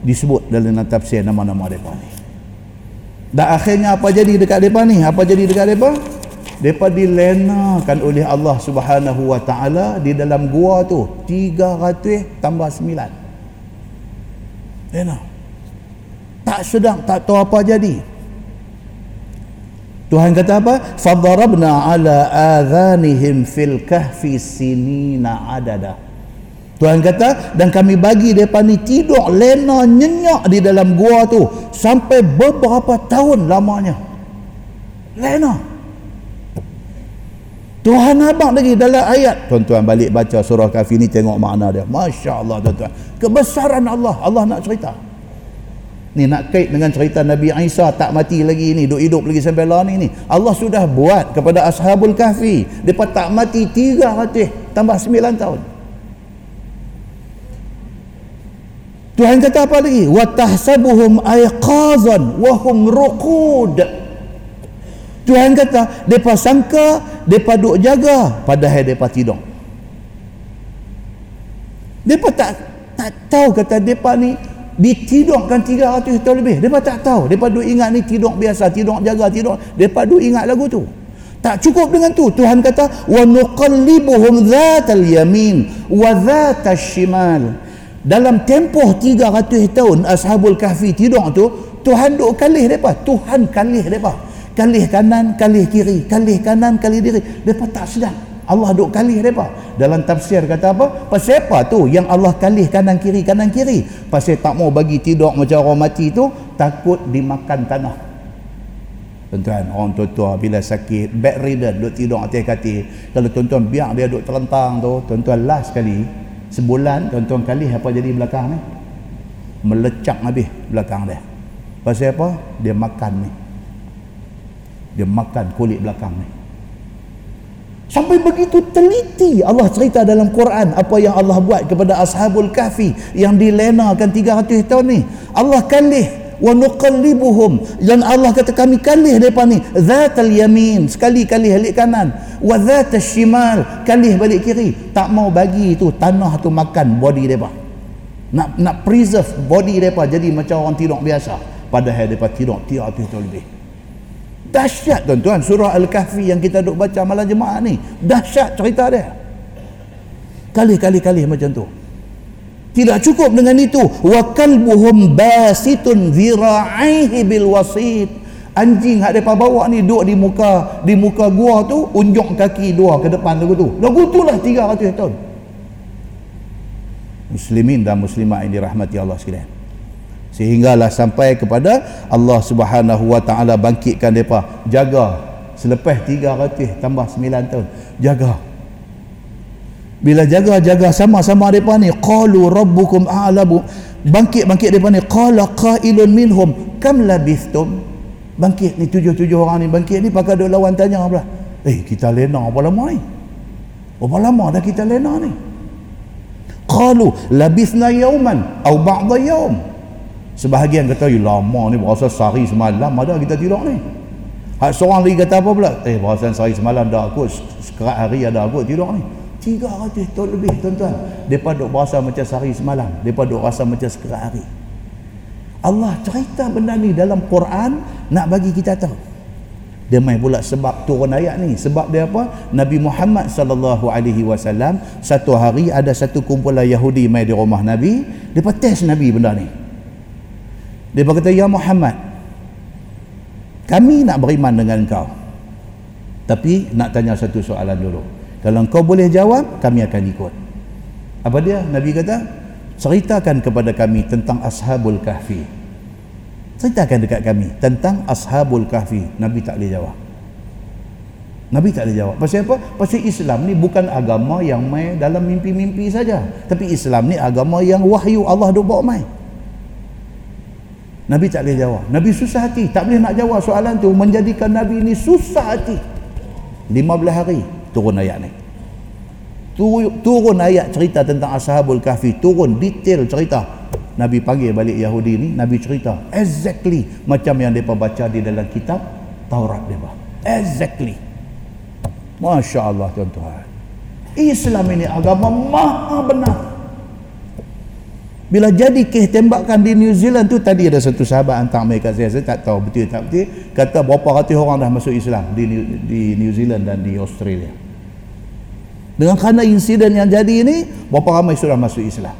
Disebut dalam tafsir nama-nama depan ni dan akhirnya apa jadi dekat mereka ni? Apa jadi dekat mereka? Mereka dilenakan oleh Allah subhanahu wa ta'ala di dalam gua tu. 300 tambah 9. Lena. Tak sedang, tak tahu apa jadi. Tuhan kata apa? Fadharabna ala adhanihim fil kahfi sinina adadah. Tuhan kata dan kami bagi mereka ni tidur lena nyenyak di dalam gua tu sampai beberapa tahun lamanya. Lena. Tuhan abang lagi dalam ayat. Tuan-tuan balik baca surah kafi ni tengok makna dia. Masya Allah tuan-tuan. Kebesaran Allah. Allah nak cerita. Ni nak kait dengan cerita Nabi Isa tak mati lagi ni duk hidup lagi sampai lah ni ni. Allah sudah buat kepada ashabul kahfi. Mereka tak mati 300 tambah 9 tahun Tuhan kata apa lagi? Wa tahsabuhum ayqazan wa hum ruqud. Tuhan kata, depa sangka depa duk jaga padahal depa tidur. Depa tak tak tahu kata depa ni ditidurkan 300 tahun lebih. Depa tak tahu. Depa duk ingat ni tidur biasa, tidur jaga, tidur. Depa duk ingat lagu tu. Tak cukup dengan tu. Tuhan kata, wa nuqallibuhum dhatal yamin wa dhatal shimal dalam tempoh 300 tahun ashabul kahfi tidur tu Tuhan duk kalih mereka. Tuhan kalih mereka. Kalih kanan kalih kiri. Kalih kanan kalih diri. Mereka tak sedang Allah duk kalih mereka. Dalam tafsir kata apa? Pasal apa tu yang Allah kalih kanan kiri kanan kiri? Pasal tak mau bagi tidur macam orang mati tu takut dimakan tanah. Tuan-tuan orang tua-tua bila sakit bedridden duk tidur atas katil. Kalau tuan-tuan biar dia duk terlentang tu tuan-tuan last sekali sebulan tuan-tuan kali apa jadi belakang ni? Melecak habis belakang dia. Pasal apa? Dia makan ni. Dia makan kulit belakang ni. Sampai begitu teliti Allah cerita dalam Quran apa yang Allah buat kepada ashabul kahfi yang dilenakan 300 tahun ni. Allah kalih wa nuqallibuhum. Dan Allah kata kami kalih depa ni zatal yamin sekali kali balik kanan. Wa zatal shimal kalih balik kiri. Tak mau bagi tu tanah tu makan body depa nak nak preserve body depa jadi macam orang tidur biasa. Padahal depa tidur tiap tu tu lebih. Dahsyat tuan-tuan. Surah al-kahfi yang kita duk baca malam jemaah ni. Dahsyat cerita dia. Kali-kali kali macam tu tidak cukup dengan itu. Wa kalbuhum basitun dhira'ihi bil wasit. Anjing hak depa bawa ni duduk di muka di muka gua tu unjuk kaki dua ke depan lagu tu. Lagu tu lah 300 tahun. Muslimin dan muslimat yang dirahmati Allah sekalian. Sehinggalah sampai kepada Allah Subhanahu wa taala bangkitkan depa jaga. Selepas 300 tambah 9 tahun. Jaga bila jaga-jaga sama-sama depa ni qalu rabbukum a'lamu. Bangkit-bangkit depa ni qala qailun minhum kam labithtum? Bangkit ni tujuh-tujuh orang ni bangkit ni pakai duk lawan tanya pula eh kita lena apa lama ni? Berapa lama dah kita lena ni? Qalu labithna yawman aw ba'da yawm sebahagian kata lama ni berasa sehari semalam ada kita tidur ni. Hak seorang lagi kata apa pula? Eh, berasa sehari semalam dah aku, sekerat hari ada aku tidur ni. 300 tahun lebih tuan-tuan. Mereka duk berasa macam sehari semalam. Mereka duk rasa macam sekerat hari. Allah cerita benda ni dalam Quran nak bagi kita tahu. Dia main pula sebab turun ayat ni. Sebab dia apa? Nabi Muhammad sallallahu alaihi wasallam satu hari ada satu kumpulan Yahudi main di rumah Nabi. Dia tes Nabi benda ni. Dia berkata ya Muhammad kami nak beriman dengan kau tapi nak tanya satu soalan dulu kalau kau boleh jawab, kami akan ikut. Apa dia? Nabi kata, ceritakan kepada kami tentang Ashabul Kahfi. Ceritakan dekat kami tentang Ashabul Kahfi. Nabi tak boleh jawab. Nabi tak boleh jawab. Pasal apa? Pasal Islam ni bukan agama yang main dalam mimpi-mimpi saja. Tapi Islam ni agama yang wahyu Allah duk bawa main. Nabi tak boleh jawab. Nabi susah hati. Tak boleh nak jawab soalan tu. Menjadikan Nabi ini susah hati. 15 hari turun ayat ni. Turun ayat cerita tentang Ashabul Kahfi. Turun detail cerita. Nabi panggil balik Yahudi ni. Nabi cerita. Exactly. Macam yang mereka baca di dalam kitab Taurat mereka. Exactly. Masya Allah tuan-tuan. Islam ini agama maha benar. Bila jadi kes tembakan di New Zealand tu tadi ada satu sahabat hantar mereka saya, saya tak tahu betul tak betul kata berapa ratus orang dah masuk Islam di New, di New Zealand dan di Australia. Dengan kerana insiden yang jadi ini berapa ramai sudah masuk Islam.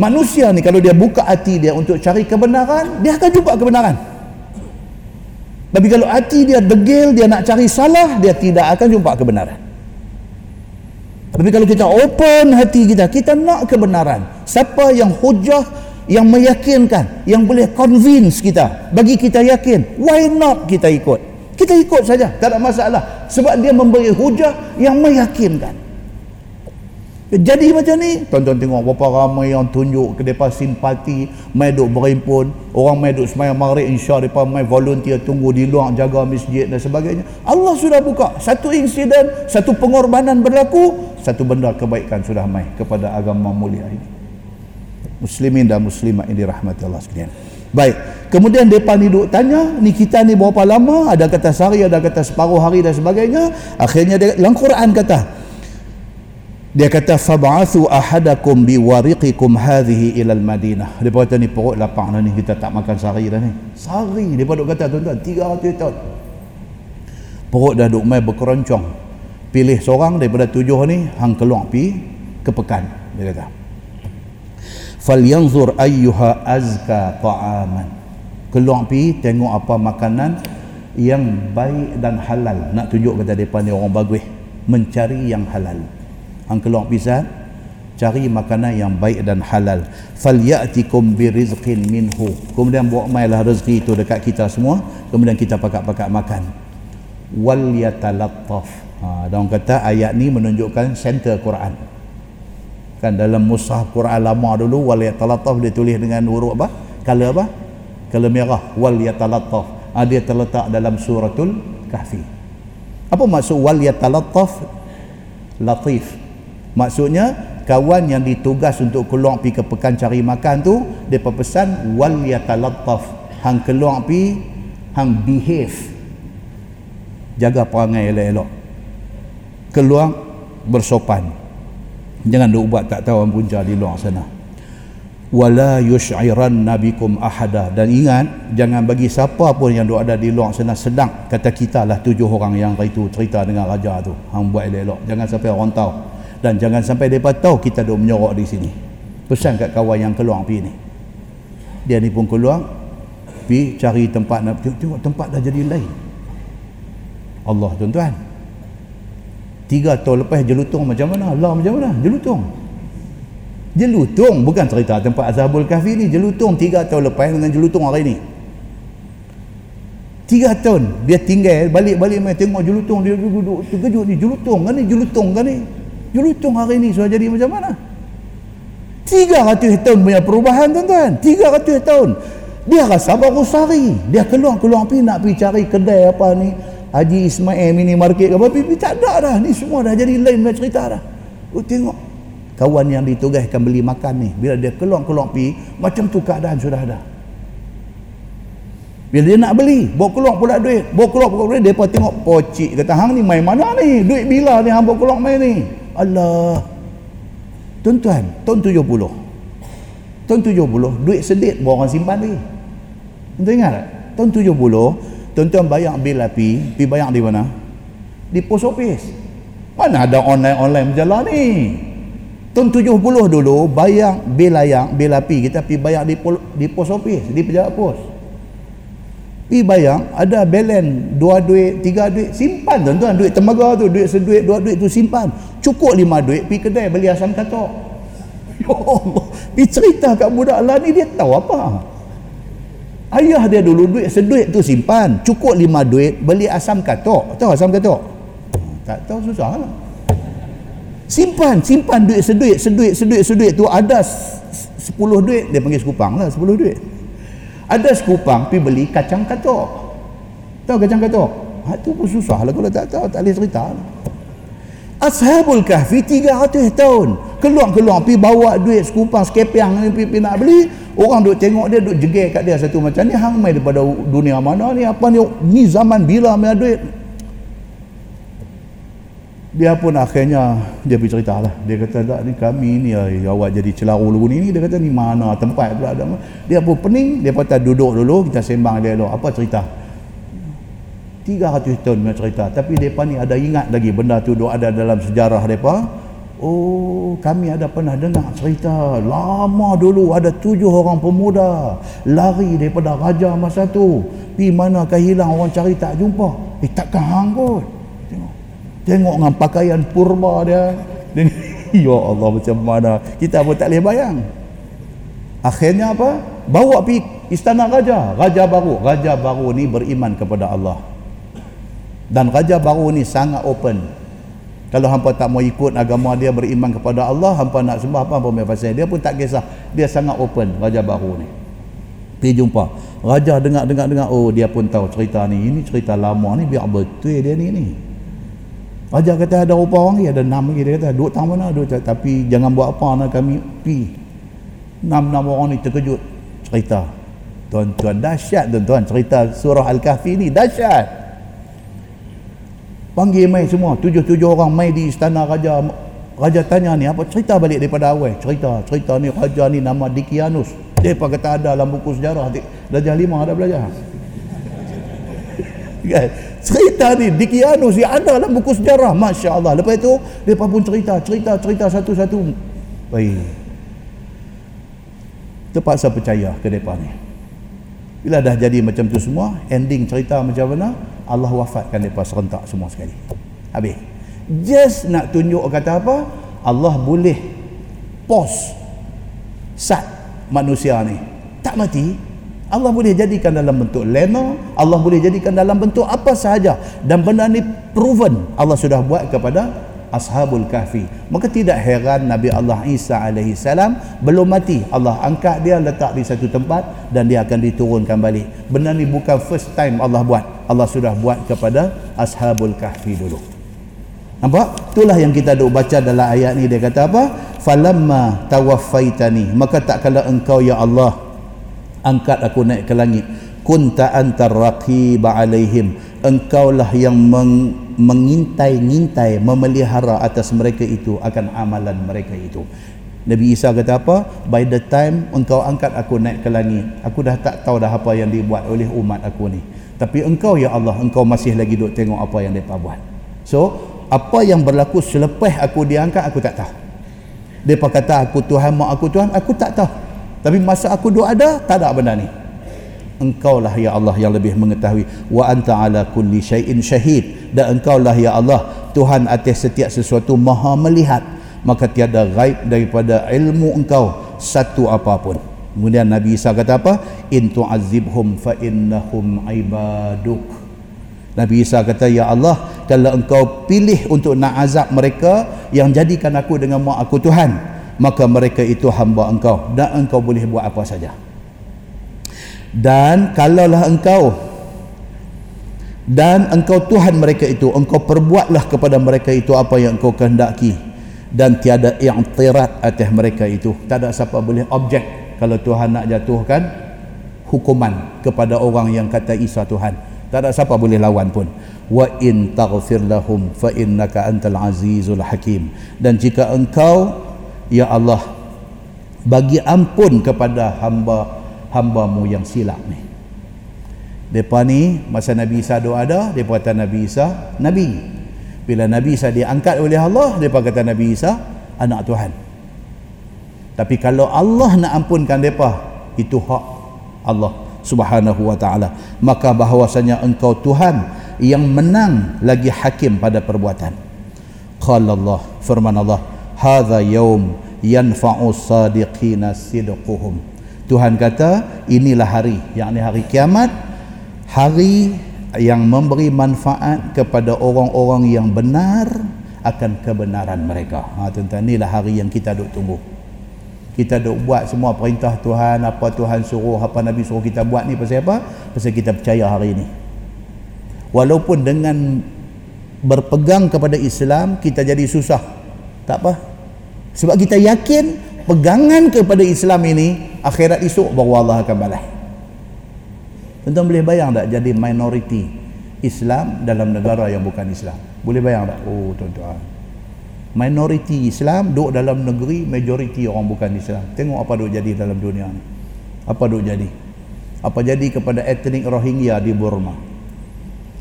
Manusia ni kalau dia buka hati dia untuk cari kebenaran, dia akan jumpa kebenaran. Tapi kalau hati dia degil, dia nak cari salah, dia tidak akan jumpa kebenaran. Tapi kalau kita open hati kita, kita nak kebenaran. Siapa yang hujah, yang meyakinkan, yang boleh convince kita, bagi kita yakin, why not kita ikut? Kita ikut saja, tak ada masalah. Sebab dia memberi hujah yang meyakinkan. Jadi macam ni, tuan-tuan tengok berapa ramai yang tunjuk ke depan simpati, mai duk berhimpun, orang mai duk semayang maghrib insya depan mai volunteer tunggu di luar jaga masjid dan sebagainya. Allah sudah buka. Satu insiden, satu pengorbanan berlaku, satu benda kebaikan sudah mai kepada agama mulia ini. Muslimin dan muslimat ini rahmati Allah sekalian. Baik. Kemudian depan ni duk tanya, ni kita ni berapa lama? Ada kata sehari, ada kata separuh hari dan sebagainya. Akhirnya dalam Quran kata, dia kata fab'athu ahadakum biwariqikum hadhihi ila al-Madinah. Dia kata ni perut lapang dah ni kita tak makan sehari dah ni. Sehari dia duk kata tuan-tuan 300 tahun. Perut dah duk mai berkeroncong. Pilih seorang daripada tujuh ni hang keluar pi ke pekan dia kata. Falyanzur ayyuha azka ta'aman. Keluar pi tengok apa makanan yang baik dan halal. Nak tunjuk kata depan ni orang bagus mencari yang halal hang keluar pisah cari makanan yang baik dan halal. Falyatikum birizqin minhu. Kemudian bawa mailah rezeki itu dekat kita semua kemudian kita pakak-pakak makan. Wal yatalattaf ha dan kata ayat ni menunjukkan center Quran. Kan dalam mushaf Quran lama dulu wal yatalattaf dia tulis dengan huruf apa? Color apa? Color merah. Wal yatalattaf ha, dia terletak dalam suratul kahfi. Apa maksud wal yatalattaf latif Maksudnya kawan yang ditugas untuk keluar pi ke pekan cari makan tu dia pesan wal yatalattaf. Hang keluar pi hang behave. Jaga perangai elok-elok. Keluar bersopan. Jangan duk buat tak tahu punca di luar sana. Wala yush'iran nabikum ahada. Dan ingat jangan bagi siapa pun yang duk ada di luar sana sedang. Kata kita lah tujuh orang yang itu cerita dengan raja tu. Hang buat elok-elok. Jangan sampai orang tahu dan jangan sampai mereka tahu kita duk menyorok di sini pesan kat kawan yang keluar pergi ni dia ni pun keluar pergi cari tempat nak tengok, tempat dah jadi lain Allah tuan-tuan tiga tahun lepas jelutong macam mana Allah macam mana jelutong jelutong bukan cerita tempat Azhabul Kahfi ni jelutong tiga tahun lepas dengan jelutong hari ni tiga tahun dia tinggal balik-balik main tengok jelutong dia duduk terkejut ni jelutong kan ni jelutong kan ni Jelutong hari ni sudah jadi macam mana? 300 tahun punya perubahan tuan-tuan. 300 tahun. Dia rasa baru sehari. Dia keluar-keluar pergi nak pergi cari kedai apa ni. Haji Ismail mini market ke apa. Pergi tak ada dah. Ni semua dah jadi lain punya cerita dah. Oh, tengok. Kawan yang ditugaskan beli makan ni. Bila dia keluar-keluar pergi. Macam tu keadaan sudah ada. Bila dia nak beli. Bawa keluar pula duit. Bawa keluar pula duit. Pun tengok. Pocik kata hang ni main mana ni. Duit bila ni hang bawa keluar main ni. Allah. Tuan-tuan tahun 70 tahun 70 duit sedit bawa orang simpan lagi. Tuan ingat tak? Tahun 70 tuan-tuan bayar bil api pergi bayar di mana? Di post office. Mana ada online-online berjalan ni? Tahun 70 dulu bayar bil ayak bil api kita pergi bayar di, di post office di pejabat pos pergi bayar ada belen dua duit tiga duit simpan. Tuan-tuan duit tembaga tu duit seduit dua duit tu simpan. Cukup lima duit pergi kedai beli asam katok. [LAUGHS] Ya Allah. Pergi cerita kat budak lah ni dia tahu apa? Ayah dia dulu duit seduit tu simpan. Cukup lima duit beli asam katok. Tahu asam katok? Tak tahu susah lah. Simpan simpan duit seduit seduit seduit seduit tu. Ada 10 duit dia panggil sekupang lah 10 duit ada sekupang pergi beli kacang katok. Tahu kacang katok? Ha, tu pun susah lah kalau tak tahu tak boleh cerita. Ashabul Kahfi 300 tahun. Keluar-keluar pergi bawa duit sekupang sekepiang ni pergi nak beli. Orang duk tengok dia duk jeger kat dia satu macam ni. Hang mai daripada dunia mana ni apa ni? Ni zaman bila punya duit dia pun akhirnya dia bercerita lah. Dia kata tak ni kami ni ay, awak jadi celaru dulu ni. Dia kata ni mana tempat pula ada dia pun pening dia patah duduk dulu kita sembang dia dulu apa cerita? 300 tahun punya cerita. Tapi mereka ni ada ingat lagi benda tu ada dalam sejarah mereka oh kami ada pernah dengar cerita. Lama dulu ada tujuh orang pemuda lari daripada raja masa tu. Pi manakah hilang orang cari tak jumpa. Eh takkan hang kot tengok dengan pakaian purba dia. [LAUGHS] Ya Allah macam mana? Kita pun tak boleh bayang. Akhirnya apa? Bawa pi istana raja. Raja baru. Raja baru ni beriman kepada Allah. Dan raja baru ni sangat open. Kalau hampa tak mau ikut agama dia beriman kepada Allah hampa nak sembah apa punya pasal dia pun tak kisah. Dia sangat open raja baru ni. Pergi jumpa. Raja dengar dengar dengar oh dia pun tahu cerita ni. Ini cerita lama ni biar betul dia ni ni raja kata ada rupa orang ni ada enam lagi. Dia kata duduk tang mana duduk tapi jangan buat apa nak kami pi. Enam-enam orang ni terkejut. Cerita. Tuan-tuan dahsyat tuan-tuan. Cerita surah Al-Kahfi ni dahsyat. Panggil mai semua. Tujuh-tujuh orang mai di istana raja raja tanya ni apa cerita balik daripada awal? Cerita cerita ni raja ni nama Dikianus. Dia apa kata ada dalam buku sejarah. Raja Lima ada belajar? [LAUGHS] Kan cerita ni Dikianus yang ada dalam buku sejarah Masya Allah lepas itu dia pun cerita cerita cerita satu-satu. Baik. Terpaksa percaya ke mereka ni. Bila dah jadi macam tu semua ending cerita macam mana Allah wafatkan mereka serentak semua sekali. Habis. Just nak tunjuk kata apa? Allah boleh pos sat manusia ni. Tak mati Allah boleh jadikan dalam bentuk lena Allah boleh jadikan dalam bentuk apa sahaja. Dan benda ni proven Allah sudah buat kepada ashabul kahfi. Maka tidak heran Nabi Allah Isa alaihi salam belum mati Allah angkat dia letak di satu tempat dan dia akan diturunkan balik. Benda ni bukan first time Allah buat. Allah sudah buat kepada ashabul kahfi dulu. Nampak? Itulah yang kita duk baca dalam ayat ni. Dia kata apa? Falamma tawaffaitani. Maka tak kala engkau ya Allah angkat aku naik ke langit. Kunta antar raqib alaihim. Engkaulah yang meng mengintai-ngintai memelihara atas mereka itu akan amalan mereka itu. Nabi Isa kata apa? By the time engkau angkat aku naik ke langit aku dah tak tahu dah apa yang dibuat oleh umat aku ni. Tapi engkau ya Allah engkau masih lagi duk tengok apa yang mereka buat. So apa yang berlaku selepas aku diangkat aku tak tahu. Mereka kata aku Tuhan mak aku Tuhan aku tak tahu tapi masa aku duk ada tak ada benda ni. Engkaulah ya Allah yang lebih mengetahui. Wa anta ala kulli syai'in syahid. Dan engkaulah ya Allah Tuhan atas setiap sesuatu maha melihat. Maka tiada gaib daripada ilmu engkau satu apapun. Kemudian Nabi Isa kata apa? In tu'azibhum fa innahum ibaduk. Nabi Isa kata ya Allah kalau engkau pilih untuk nak azab mereka yang jadikan aku dengan mak aku Tuhan maka mereka itu hamba engkau. Dan engkau boleh buat apa saja. Dan kalaulah engkau dan engkau Tuhan mereka itu engkau perbuatlah kepada mereka itu apa yang engkau kehendaki. Dan tiada yang atas mereka itu. Tak ada siapa boleh objek kalau Tuhan nak jatuhkan hukuman kepada orang yang kata Isa Tuhan. Tak ada siapa boleh lawan pun. Wa in taghfir lahum fa innaka antal azizul hakim. Dan jika engkau ya Allah bagi ampun kepada hamba hambamu yang silap ni. Mereka ni masa Nabi Isa doa ada mereka kata Nabi Isa Nabi bila Nabi Isa diangkat oleh Allah mereka kata Nabi Isa anak Tuhan. Tapi kalau Allah nak ampunkan mereka itu hak Allah subhanahu wa ta'ala. Maka bahawasanya engkau Tuhan yang menang lagi hakim pada perbuatan. Qala Allah firman Allah hadha yaum yanfa'u sadiqina sidquhum. Tuhan kata inilah hari yakni hari kiamat hari yang memberi manfaat kepada orang-orang yang benar akan kebenaran mereka. Ha tuan-tuan inilah hari yang kita duk tunggu. Kita duk buat semua perintah Tuhan apa Tuhan suruh apa Nabi suruh kita buat ni pasal apa? Pasal kita percaya hari ini walaupun dengan berpegang kepada Islam kita jadi susah. Tak apa sebab kita yakin pegangan kepada Islam ini akhirat esok baru Allah akan balas. Tuan boleh bayang tak jadi minoriti Islam dalam negara yang bukan Islam? Boleh bayang tak? Oh tuan-tuan. Minoriti Islam duduk dalam negeri majoriti orang bukan Islam. Tengok apa duk jadi dalam dunia ni. Apa duk jadi? Apa jadi kepada etnik Rohingya di Burma?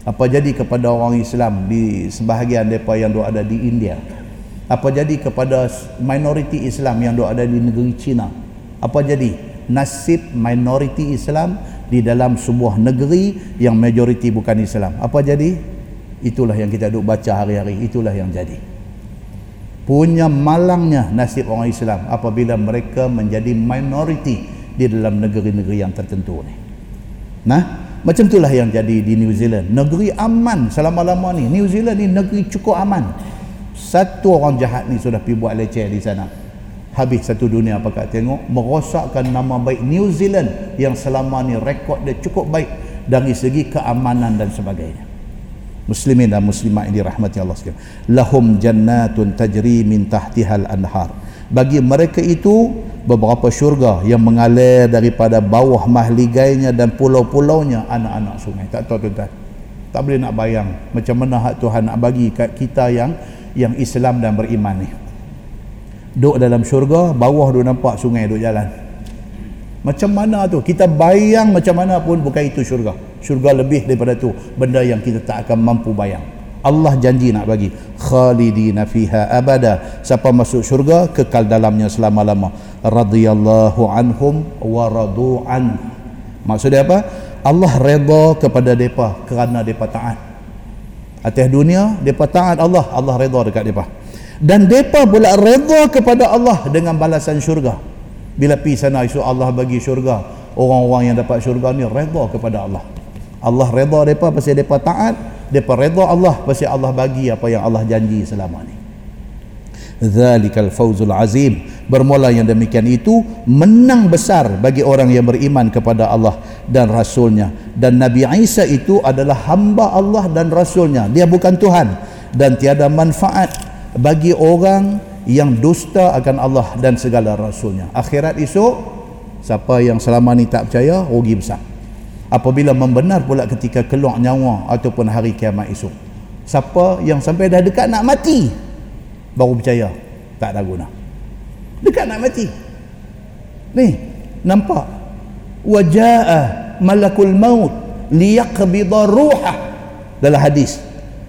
Apa jadi kepada orang Islam di sebahagian mereka yang duk ada di India apa jadi kepada minoriti Islam yang ada di negeri China apa jadi nasib minoriti Islam di dalam sebuah negeri yang majoriti bukan Islam apa jadi itulah yang kita duk baca hari-hari itulah yang jadi punya malangnya nasib orang Islam apabila mereka menjadi minoriti di dalam negeri-negeri yang tertentu ni. Nah, macam itulah yang jadi di New Zealand. Negeri aman selama-lama ni. New Zealand ni negeri cukup aman. Satu orang jahat ni sudah pergi buat leceh di sana. Habis satu dunia pakat tengok? Merosakkan nama baik New Zealand yang selama ni rekod dia cukup baik dari segi keamanan dan sebagainya. Muslimin dan muslimat ini rahmati Allah sekalian. Lahum jannatun tajri min tahtihal anhar. Bagi mereka itu beberapa syurga yang mengalir daripada bawah mahligainya dan pulau-pulaunya anak-anak sungai. Tak tahu tuan-tuan. Tak boleh nak bayang macam mana hak Tuhan nak bagi kat kita yang yang Islam dan beriman ni. Duduk dalam syurga bawah duduk nampak sungai duduk jalan. Macam mana tu? Kita bayang macam mana pun bukan itu syurga. Syurga lebih daripada tu benda yang kita tak akan mampu bayang. Allah janji nak bagi khalidina fiha abada. Siapa masuk syurga kekal dalamnya selama-lama. Radhiyallahu anhum wa radu'an maksudnya apa? Allah redha kepada depa kerana depa taat atas dunia depa taat Allah Allah redha dekat depa. Dan depa pula redha kepada Allah dengan balasan syurga. Bila pi sana isu Allah bagi syurga orang-orang yang dapat syurga ni redha kepada Allah. Allah redha mereka pasal mereka taat mereka redha Allah pasal Allah bagi apa yang Allah janji selama ni. Zalikal fawzul azim. Bermula yang demikian itu Menang besar bagi orang yang beriman kepada Allah dan Rasulnya. Dan Nabi Isa itu adalah hamba Allah dan Rasulnya. Dia bukan Tuhan. Dan tiada manfaat bagi orang yang dusta akan Allah dan segala Rasulnya. Akhirat esok Siapa yang selama ni tak percaya Rugi besar. Apabila membenar pula ketika keluar nyawa ataupun hari kiamat esok. Siapa yang sampai dah dekat nak mati baru percaya tak ada guna. Dekat nak mati. Ni nampak? Wajaa malakul maut liyaqbida ruhah. Dalam hadis.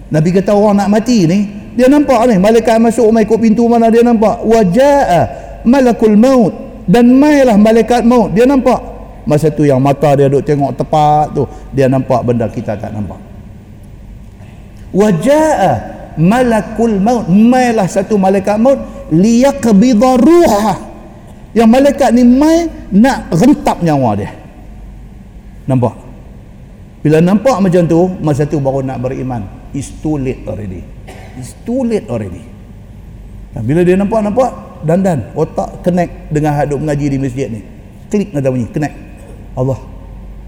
Nabi kata orang nak mati ni dia nampak ni malaikat masuk mai ikut pintu mana dia nampak? Wajaa malakul maut dan mailah malaikat maut. Dia nampak. Masa tu yang mata dia duk tengok tepat tu dia nampak benda kita tak nampak. Wajaa malakul maut. Mailah satu malaikat maut. Liyaqbidha ruha yang malaikat ni mai nak rentap nyawa dia nampak? Bila nampak macam tu masa tu baru nak beriman. It's too late already. It's too late already. Bila dia nampak-nampak dandan otak connect dengan hadap mengaji di masjid ni. Klik kata bunyi connect. Allah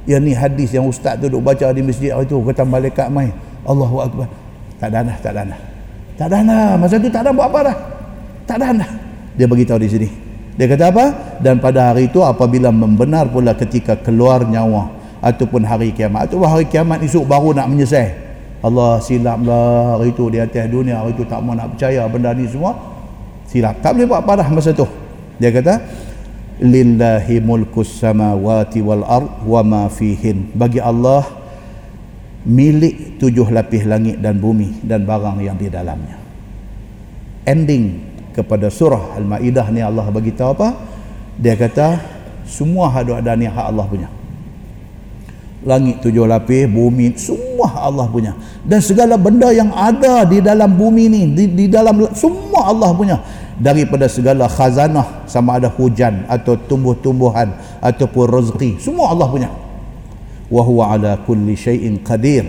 yang ni hadis yang ustaz tu duk baca di masjid itu kata malaikat mai. Allahu akbar. Tak ada dah tak ada dah. Tak ada dah. Masa tu tak ada buat apa dah. Tak ada dah. Dia beritahu di sini. Dia kata apa? Dan pada hari itu apabila membenar pula ketika keluar nyawa ataupun hari kiamat. Atau hari kiamat esok baru nak menyesal. Allah silaplah hari itu di atas dunia hari itu tak mau nak percaya benda ni semua. Silap. Tak boleh buat apa masa tu. Dia kata lillahi mulkus samawati wal ard wa ma fihin. Bagi Allah milik tujuh lapis langit dan bumi dan barang yang di dalamnya. Ending kepada surah al-maidah ni Allah bagi tahu apa? Dia kata semua hadu ada ni hak Allah punya langit tujuh lapis bumi semua Allah punya. Dan segala benda yang ada di dalam bumi ni di, di dalam semua Allah punya. Daripada segala khazanah sama ada hujan atau tumbuh-tumbuhan ataupun rezeki semua Allah punya. Wa huwa ala kulli syai'in qadir.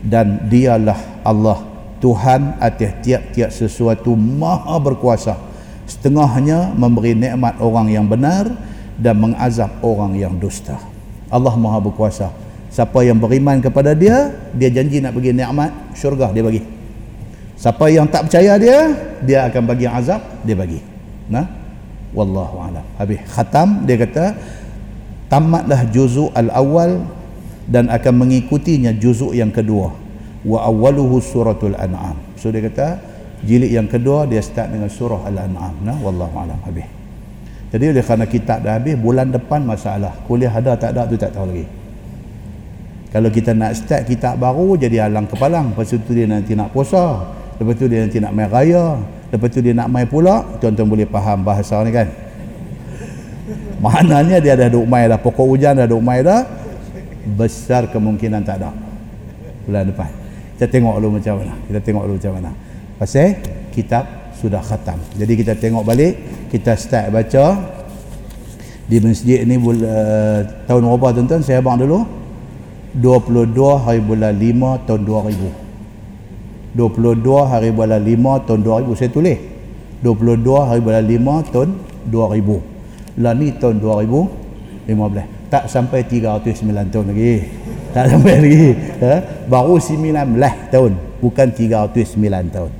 Dan dialah Allah Tuhan atas tiap-tiap sesuatu maha berkuasa. Setengahnya memberi nikmat orang yang benar dan mengazab orang yang dusta. Allah Maha berkuasa siapa yang beriman kepada dia dia janji nak bagi nikmat syurga dia bagi. Siapa yang tak percaya dia dia akan bagi azab dia bagi. Nah? Wallahu alam. Habis khatam dia kata tamatlah juzuk al-awwal dan akan mengikutinya juzuk yang kedua. Wa awwaluhu suratul an'am. So dia kata jilid yang kedua dia start dengan surah Al-An'am. Nah? Wallahu alam. Habis. Jadi oleh kerana kitab dah habis bulan depan masalah. Kuliah ada tak ada tu tak tahu lagi kalau kita nak start kitab baru jadi alang kepalang lepas tu dia nanti nak puasa. Lepas tu dia nanti nak main raya. Lepas tu dia nak main pula. Tuan-tuan boleh faham bahasa ni kan? [LAUGHS] Maknanya dia dah duk main dah. Pokok hujan dah duk main dah. Besar kemungkinan tak ada. Bulan depan. Kita tengok dulu macam mana. Kita tengok dulu macam mana. Pasal kitab sudah khatam. Jadi kita tengok balik. Kita start baca. Di masjid ni uh, tahun berapa tuan-tuan? Saya abang dulu 22 hari bulan 5 tahun 2000 22 hari bulan 5 tahun 2000 saya tulis. 22 hari bulan 5 tahun 2000 lah ni tahun 2015 tak sampai 309 tahun lagi. Tak sampai lagi. Ha? baru 19 tahun bukan 309 tahun.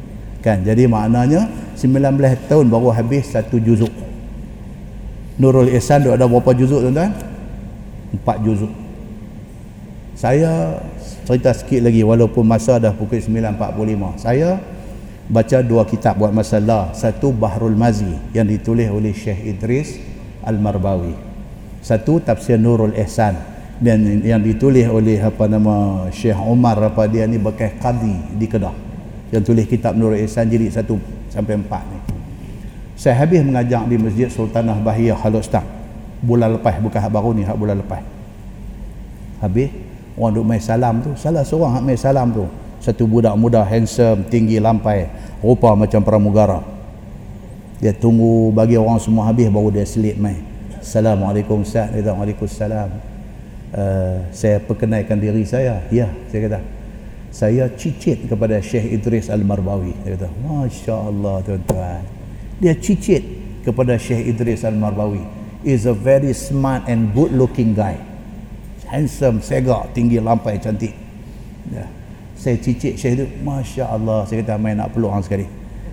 Kan? Jadi maknanya 19 tahun baru habis satu juzuk. Nurul Ihsan ada berapa juzuk tuan-tuan? 4 juzuk saya cerita sikit lagi walaupun masa dah pukul 9.45 saya baca dua kitab buat masalah. Satu Bahrul Mazi yang ditulis oleh Syekh Idris Al-Marbawi. Satu tafsir Nurul Ihsan dan yang ditulis oleh apa nama Syekh Umar apa dia ni bekas qadi di Kedah. Yang tulis kitab Nurul Ihsan jilid 1 sampai 4 ni. Saya habis mengajar di Masjid Sultanah Bahiyah Halostak bulan lepas bukan hak baru ni hak bulan lepas. Habis orang duk main salam tu salah seorang hak main salam tu. Satu budak muda handsome tinggi lampai. Rupa macam pramugara. Dia tunggu bagi orang semua habis baru dia selit main. Assalamualaikum Ustaz. Dia kata Waalaikumsalam. Uh, saya perkenalkan diri saya. Ya saya kata saya cicit kepada Syekh Idris Al-Marbawi. Dia kata Masya Allah tuan-tuan. Dia cicit kepada Syekh Idris Al-Marbawi. Is a very smart and good looking guy handsome, segak, tinggi, lampai, cantik ya. saya cicit Syekh itu Masya Allah saya kata main nak peluk orang sekali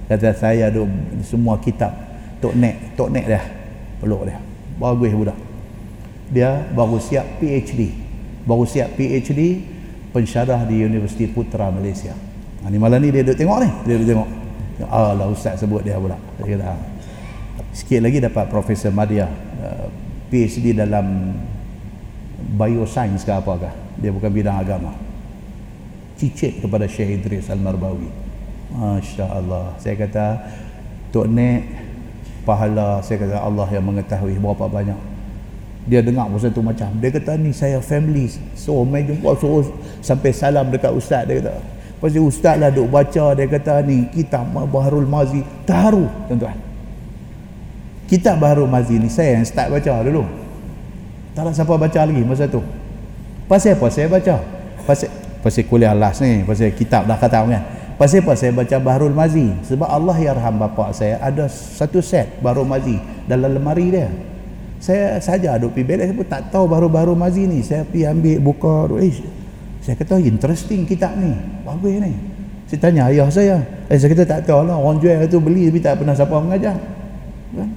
kata saya ada semua kitab Tok Nek Tok Nek dah peluk dia bagus budak dia baru siap PhD baru siap PhD pensyarah di Universiti Putra Malaysia. Ha, ni malam ni dia duduk tengok ni. Dia duduk tengok. Allah ustaz sebut dia pula. Dia kata, ha. sikit lagi dapat Profesor Madia uh, PhD dalam bioscience ke apakah. Dia bukan bidang agama. Cicit kepada Syekh Idris Al-Marbawi. Masya Allah. Saya kata, Tok Nek, pahala, saya kata Allah yang mengetahui berapa banyak dia dengar pasal tu macam dia kata ni saya family so mai jumpa so sampai salam dekat ustaz dia kata pasal ustaz lah duk baca dia kata ni kitab Baharul Mazi terharu tuan-tuan kitab Baharul Mazi ni saya yang start baca dulu tak ada siapa baca lagi masa tu. Pasal apa saya baca? Pasal pasal kuliah last ni pasal kitab dah kata kan pasal apa saya baca Baharul Mazi? Sebab Allah yarham bapa saya ada satu set Baharul Mazi dalam lemari dia. Saya saja duk belik saya pun tak tahu baru-baru mazi ni. Saya pergi ambil buka eh saya kata interesting kitab ni. Bagus ni. Saya tanya ayah saya. Eh saya kata tak tahu lah orang jual tu beli tapi tak pernah siapa mengajar kan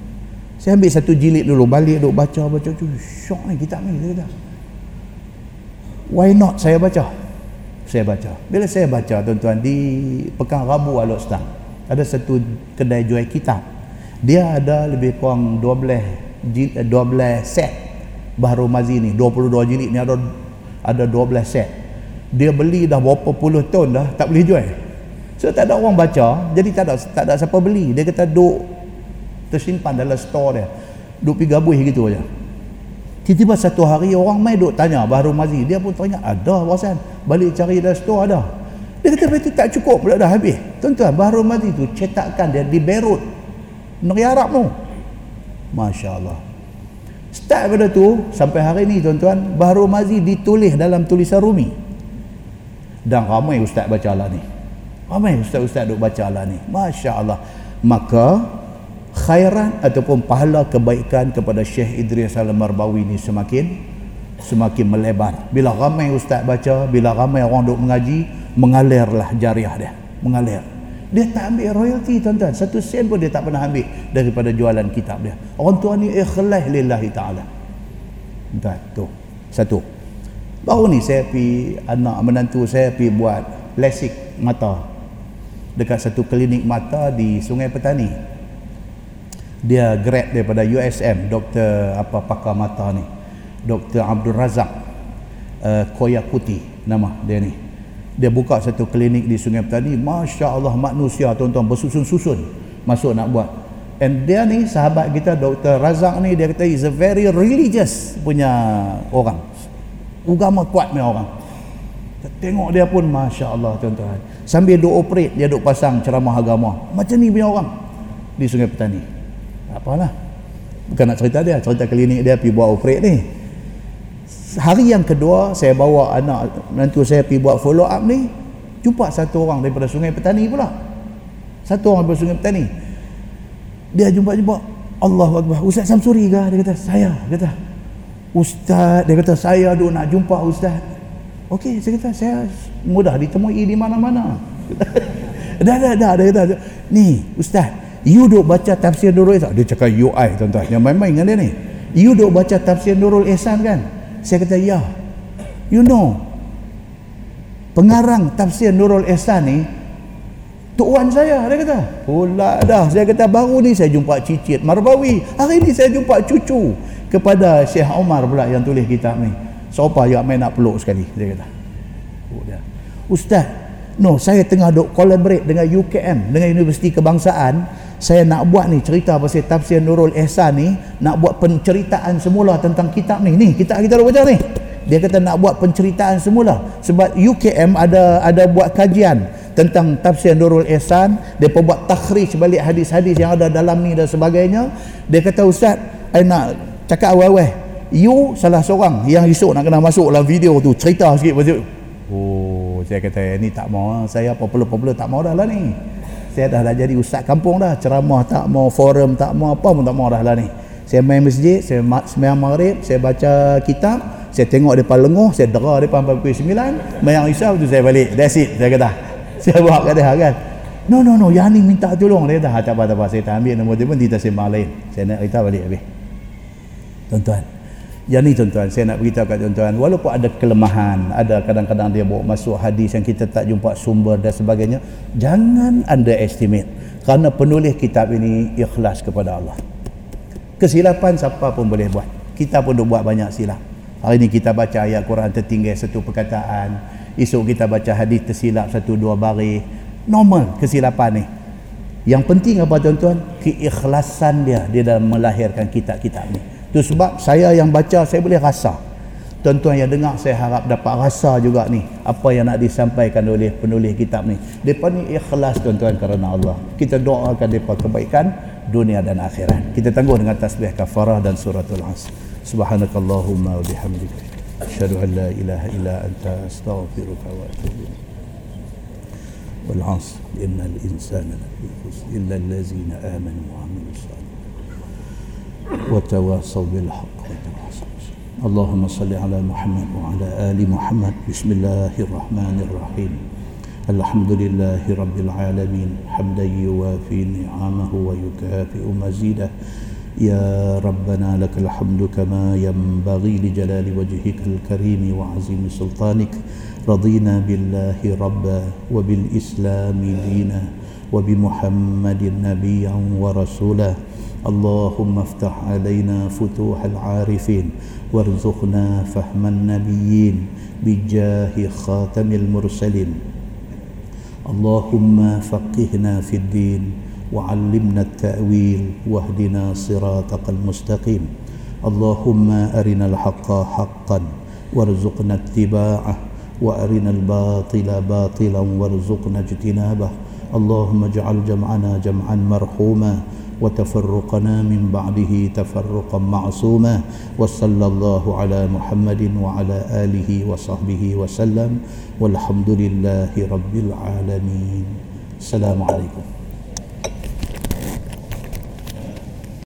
saya ambil satu jilid dulu balik duk baca baca tu syok ni kitab ni kata. Why not? Saya baca. Saya baca. Bila saya baca tuan-tuan di pekan Rabu Al-Ustaz ada satu kedai jual kitab. Dia ada lebih kurang 12 12 set Bahru Mazi ni. 22 jilid ni ada ada 12 set. Dia beli dah berapa puluh tahun dah tak boleh jual. So tak ada orang baca jadi tak ada tak ada siapa beli. Dia kata duk tersimpan dalam store dia. Duk pergi gabuh gitu aja. Tiba-tiba satu hari orang mai duk tanya Bahru Mazi. Dia pun teringat ada wasan balik cari dalam store ada. Dia kata itu tak cukup pula dah habis. Tuan-tuan Bahru Mazi tu cetakkan dia di Beirut negeri Arab tu. Masya Allah Start pada tu Sampai hari ni tuan-tuan Baharu Mazi ditulis dalam tulisan Rumi. Dan ramai ustaz baca Allah ni. Ramai ustaz-ustaz duk baca Allah ni. Masya Allah Maka khairan ataupun pahala kebaikan kepada Syekh Idris Al-Marbawi ni semakin semakin melebar. Bila ramai ustaz baca bila ramai orang duk mengaji mengalirlah jariah dia. Mengalir. Dia tak ambil royalty tuan-tuan. Satu sen pun dia tak pernah ambil daripada jualan kitab dia. Orang tua ni ikhlas lillahi ta'ala. Tuan tu. Satu. Baru ni saya pi anak menantu saya pi buat lasik mata. Dekat satu klinik mata di Sungai Petani dia grad daripada USM doktor apa pakar mata ni. Dr. Abdul Razak uh, Koyakuti nama dia ni. Dia buka satu klinik di Sungai Petani. Masya Allah manusia tuan-tuan bersusun-susun masuk nak buat. And dia ni sahabat kita Dr. Razak ni dia kata is a very religious punya orang. Agama kuat ni orang. Tengok dia pun Masya Allah tuan-tuan. Sambil duk operate dia duk pasang ceramah agama. Macam ni punya orang di Sungai Petani apalah. Bukan nak cerita dia. Cerita klinik dia pergi buat operate ni. Hari yang kedua saya bawa anak nanti saya pergi buat follow up ni jumpa satu orang daripada Sungai Petani pula. Satu orang daripada Sungai Petani. Dia jumpa-jumpa Allah Akbar Ustaz Samsuri ke dia kata saya. Dia kata Ustaz. Dia kata saya duk nak jumpa Ustaz. Okey, saya kata saya mudah ditemui di mana-mana. [LAUGHS] dah, dah, dah, dia kata, ni Ustaz, you duk baca tafsir Nurul Ihsan. Dia cakap UI tuan-tuan, yang main-main dengan dia ni. You duk baca tafsir Nurul Ihsan kan? Saya kata, ya. You know, pengarang tafsir Nurul Ihsan ni, Tok Wan saya, dia kata. Pula dah, saya kata, baru ni saya jumpa cicit Marbawi. Hari ni saya jumpa cucu kepada Syekh Omar pula yang tulis kitab ni. Siapa yang main nak peluk sekali dia kata. Oh, dia. Ustaz, no saya tengah duk collaborate dengan UKM dengan Universiti Kebangsaan, saya nak buat ni cerita pasal tafsir Nurul Ihsan ni, nak buat penceritaan semula tentang kitab ni. Ni kitab kita dah baca ni. Dia kata nak buat penceritaan semula sebab UKM ada ada buat kajian tentang tafsir Nurul Ihsan, dia buat takhrij balik hadis-hadis yang ada dalam ni dan sebagainya. Dia kata ustaz, saya nak cakap awal-awal you salah seorang yang esok nak kena masuk dalam video tu cerita sikit pasal oh saya kata ni tak mau saya popular-popular tak mau dah lah ni saya dah dah jadi ustaz kampung dah. Ceramah tak mau forum tak mau apa pun tak mau dah lah ni. Saya main masjid saya sembahyang maghrib saya baca kitab saya tengok depan lenguh saya dera depan pukul 9 mayang isya tu saya balik. That's it saya kata. [LAUGHS] Saya buat kat dia kan. No no no yang ni minta tolong. Dia kata tak apa tak apa saya tak ambil nombor telefon kita sembang lain. Saya nak cerita balik habis. Tuan-tuan yang ni tuan-tuan saya nak beritahu kat tuan-tuan walaupun ada kelemahan ada kadang-kadang dia bawa masuk hadis yang kita tak jumpa sumber dan sebagainya jangan underestimate kerana penulis kitab ini ikhlas kepada Allah. Kesilapan siapa pun boleh buat. Kita pun dah buat banyak silap hari ini kita baca ayat Quran tertinggal satu perkataan esok kita baca hadis tersilap satu dua baris. Normal kesilapan ni. Yang penting apa tuan-tuan? Keikhlasan dia dia dalam melahirkan kitab-kitab ni itu sebab saya yang baca saya boleh rasa. Tuan-tuan yang dengar saya harap dapat rasa juga ni apa yang nak disampaikan oleh penulis kitab ni. Depa ni ikhlas tuan-tuan kerana Allah. Kita doakan depa kebaikan dunia dan akhirat. Kita tangguh dengan tasbih kafarah dan suratul asr. Subhanakallahumma wa bihamdika asyhadu an la ilaha illa anta astaghfiruka wa atubu ilaik. Wal 'asr innal insana lafi khusr illa allazina amanu wa 'amilus وتواصوا بالحق. وتواصوا اللهم صل على محمد وعلى آل محمد. بسم الله الرحمن الرحيم. الحمد لله رب العالمين. حمدا يوافي نعمه ويكافئ مزيده. يا ربنا لك الحمد كما ينبغي لجلال وجهك الكريم وعظيم سلطانك. رضينا بالله ربا وبالإسلام دينا وبمحمد نبيا ورسولا. اللهم افتح علينا فتوح العارفين وارزقنا فهم النبيين بجاه خاتم المرسلين. اللهم فقهنا في الدين وعلمنا التأويل واهدنا صراطك المستقيم. اللهم أرنا الحق حقا وارزقنا اتباعه وأرنا الباطل باطلا وارزقنا اجتنابه. اللهم اجعل جمعنا جمعا مرحوما وتفرقنا من بعده تفرقا معصوما وصلى الله على محمد وعلى آله وصحبه وسلم والحمد لله رب العالمين. السلام عليكم.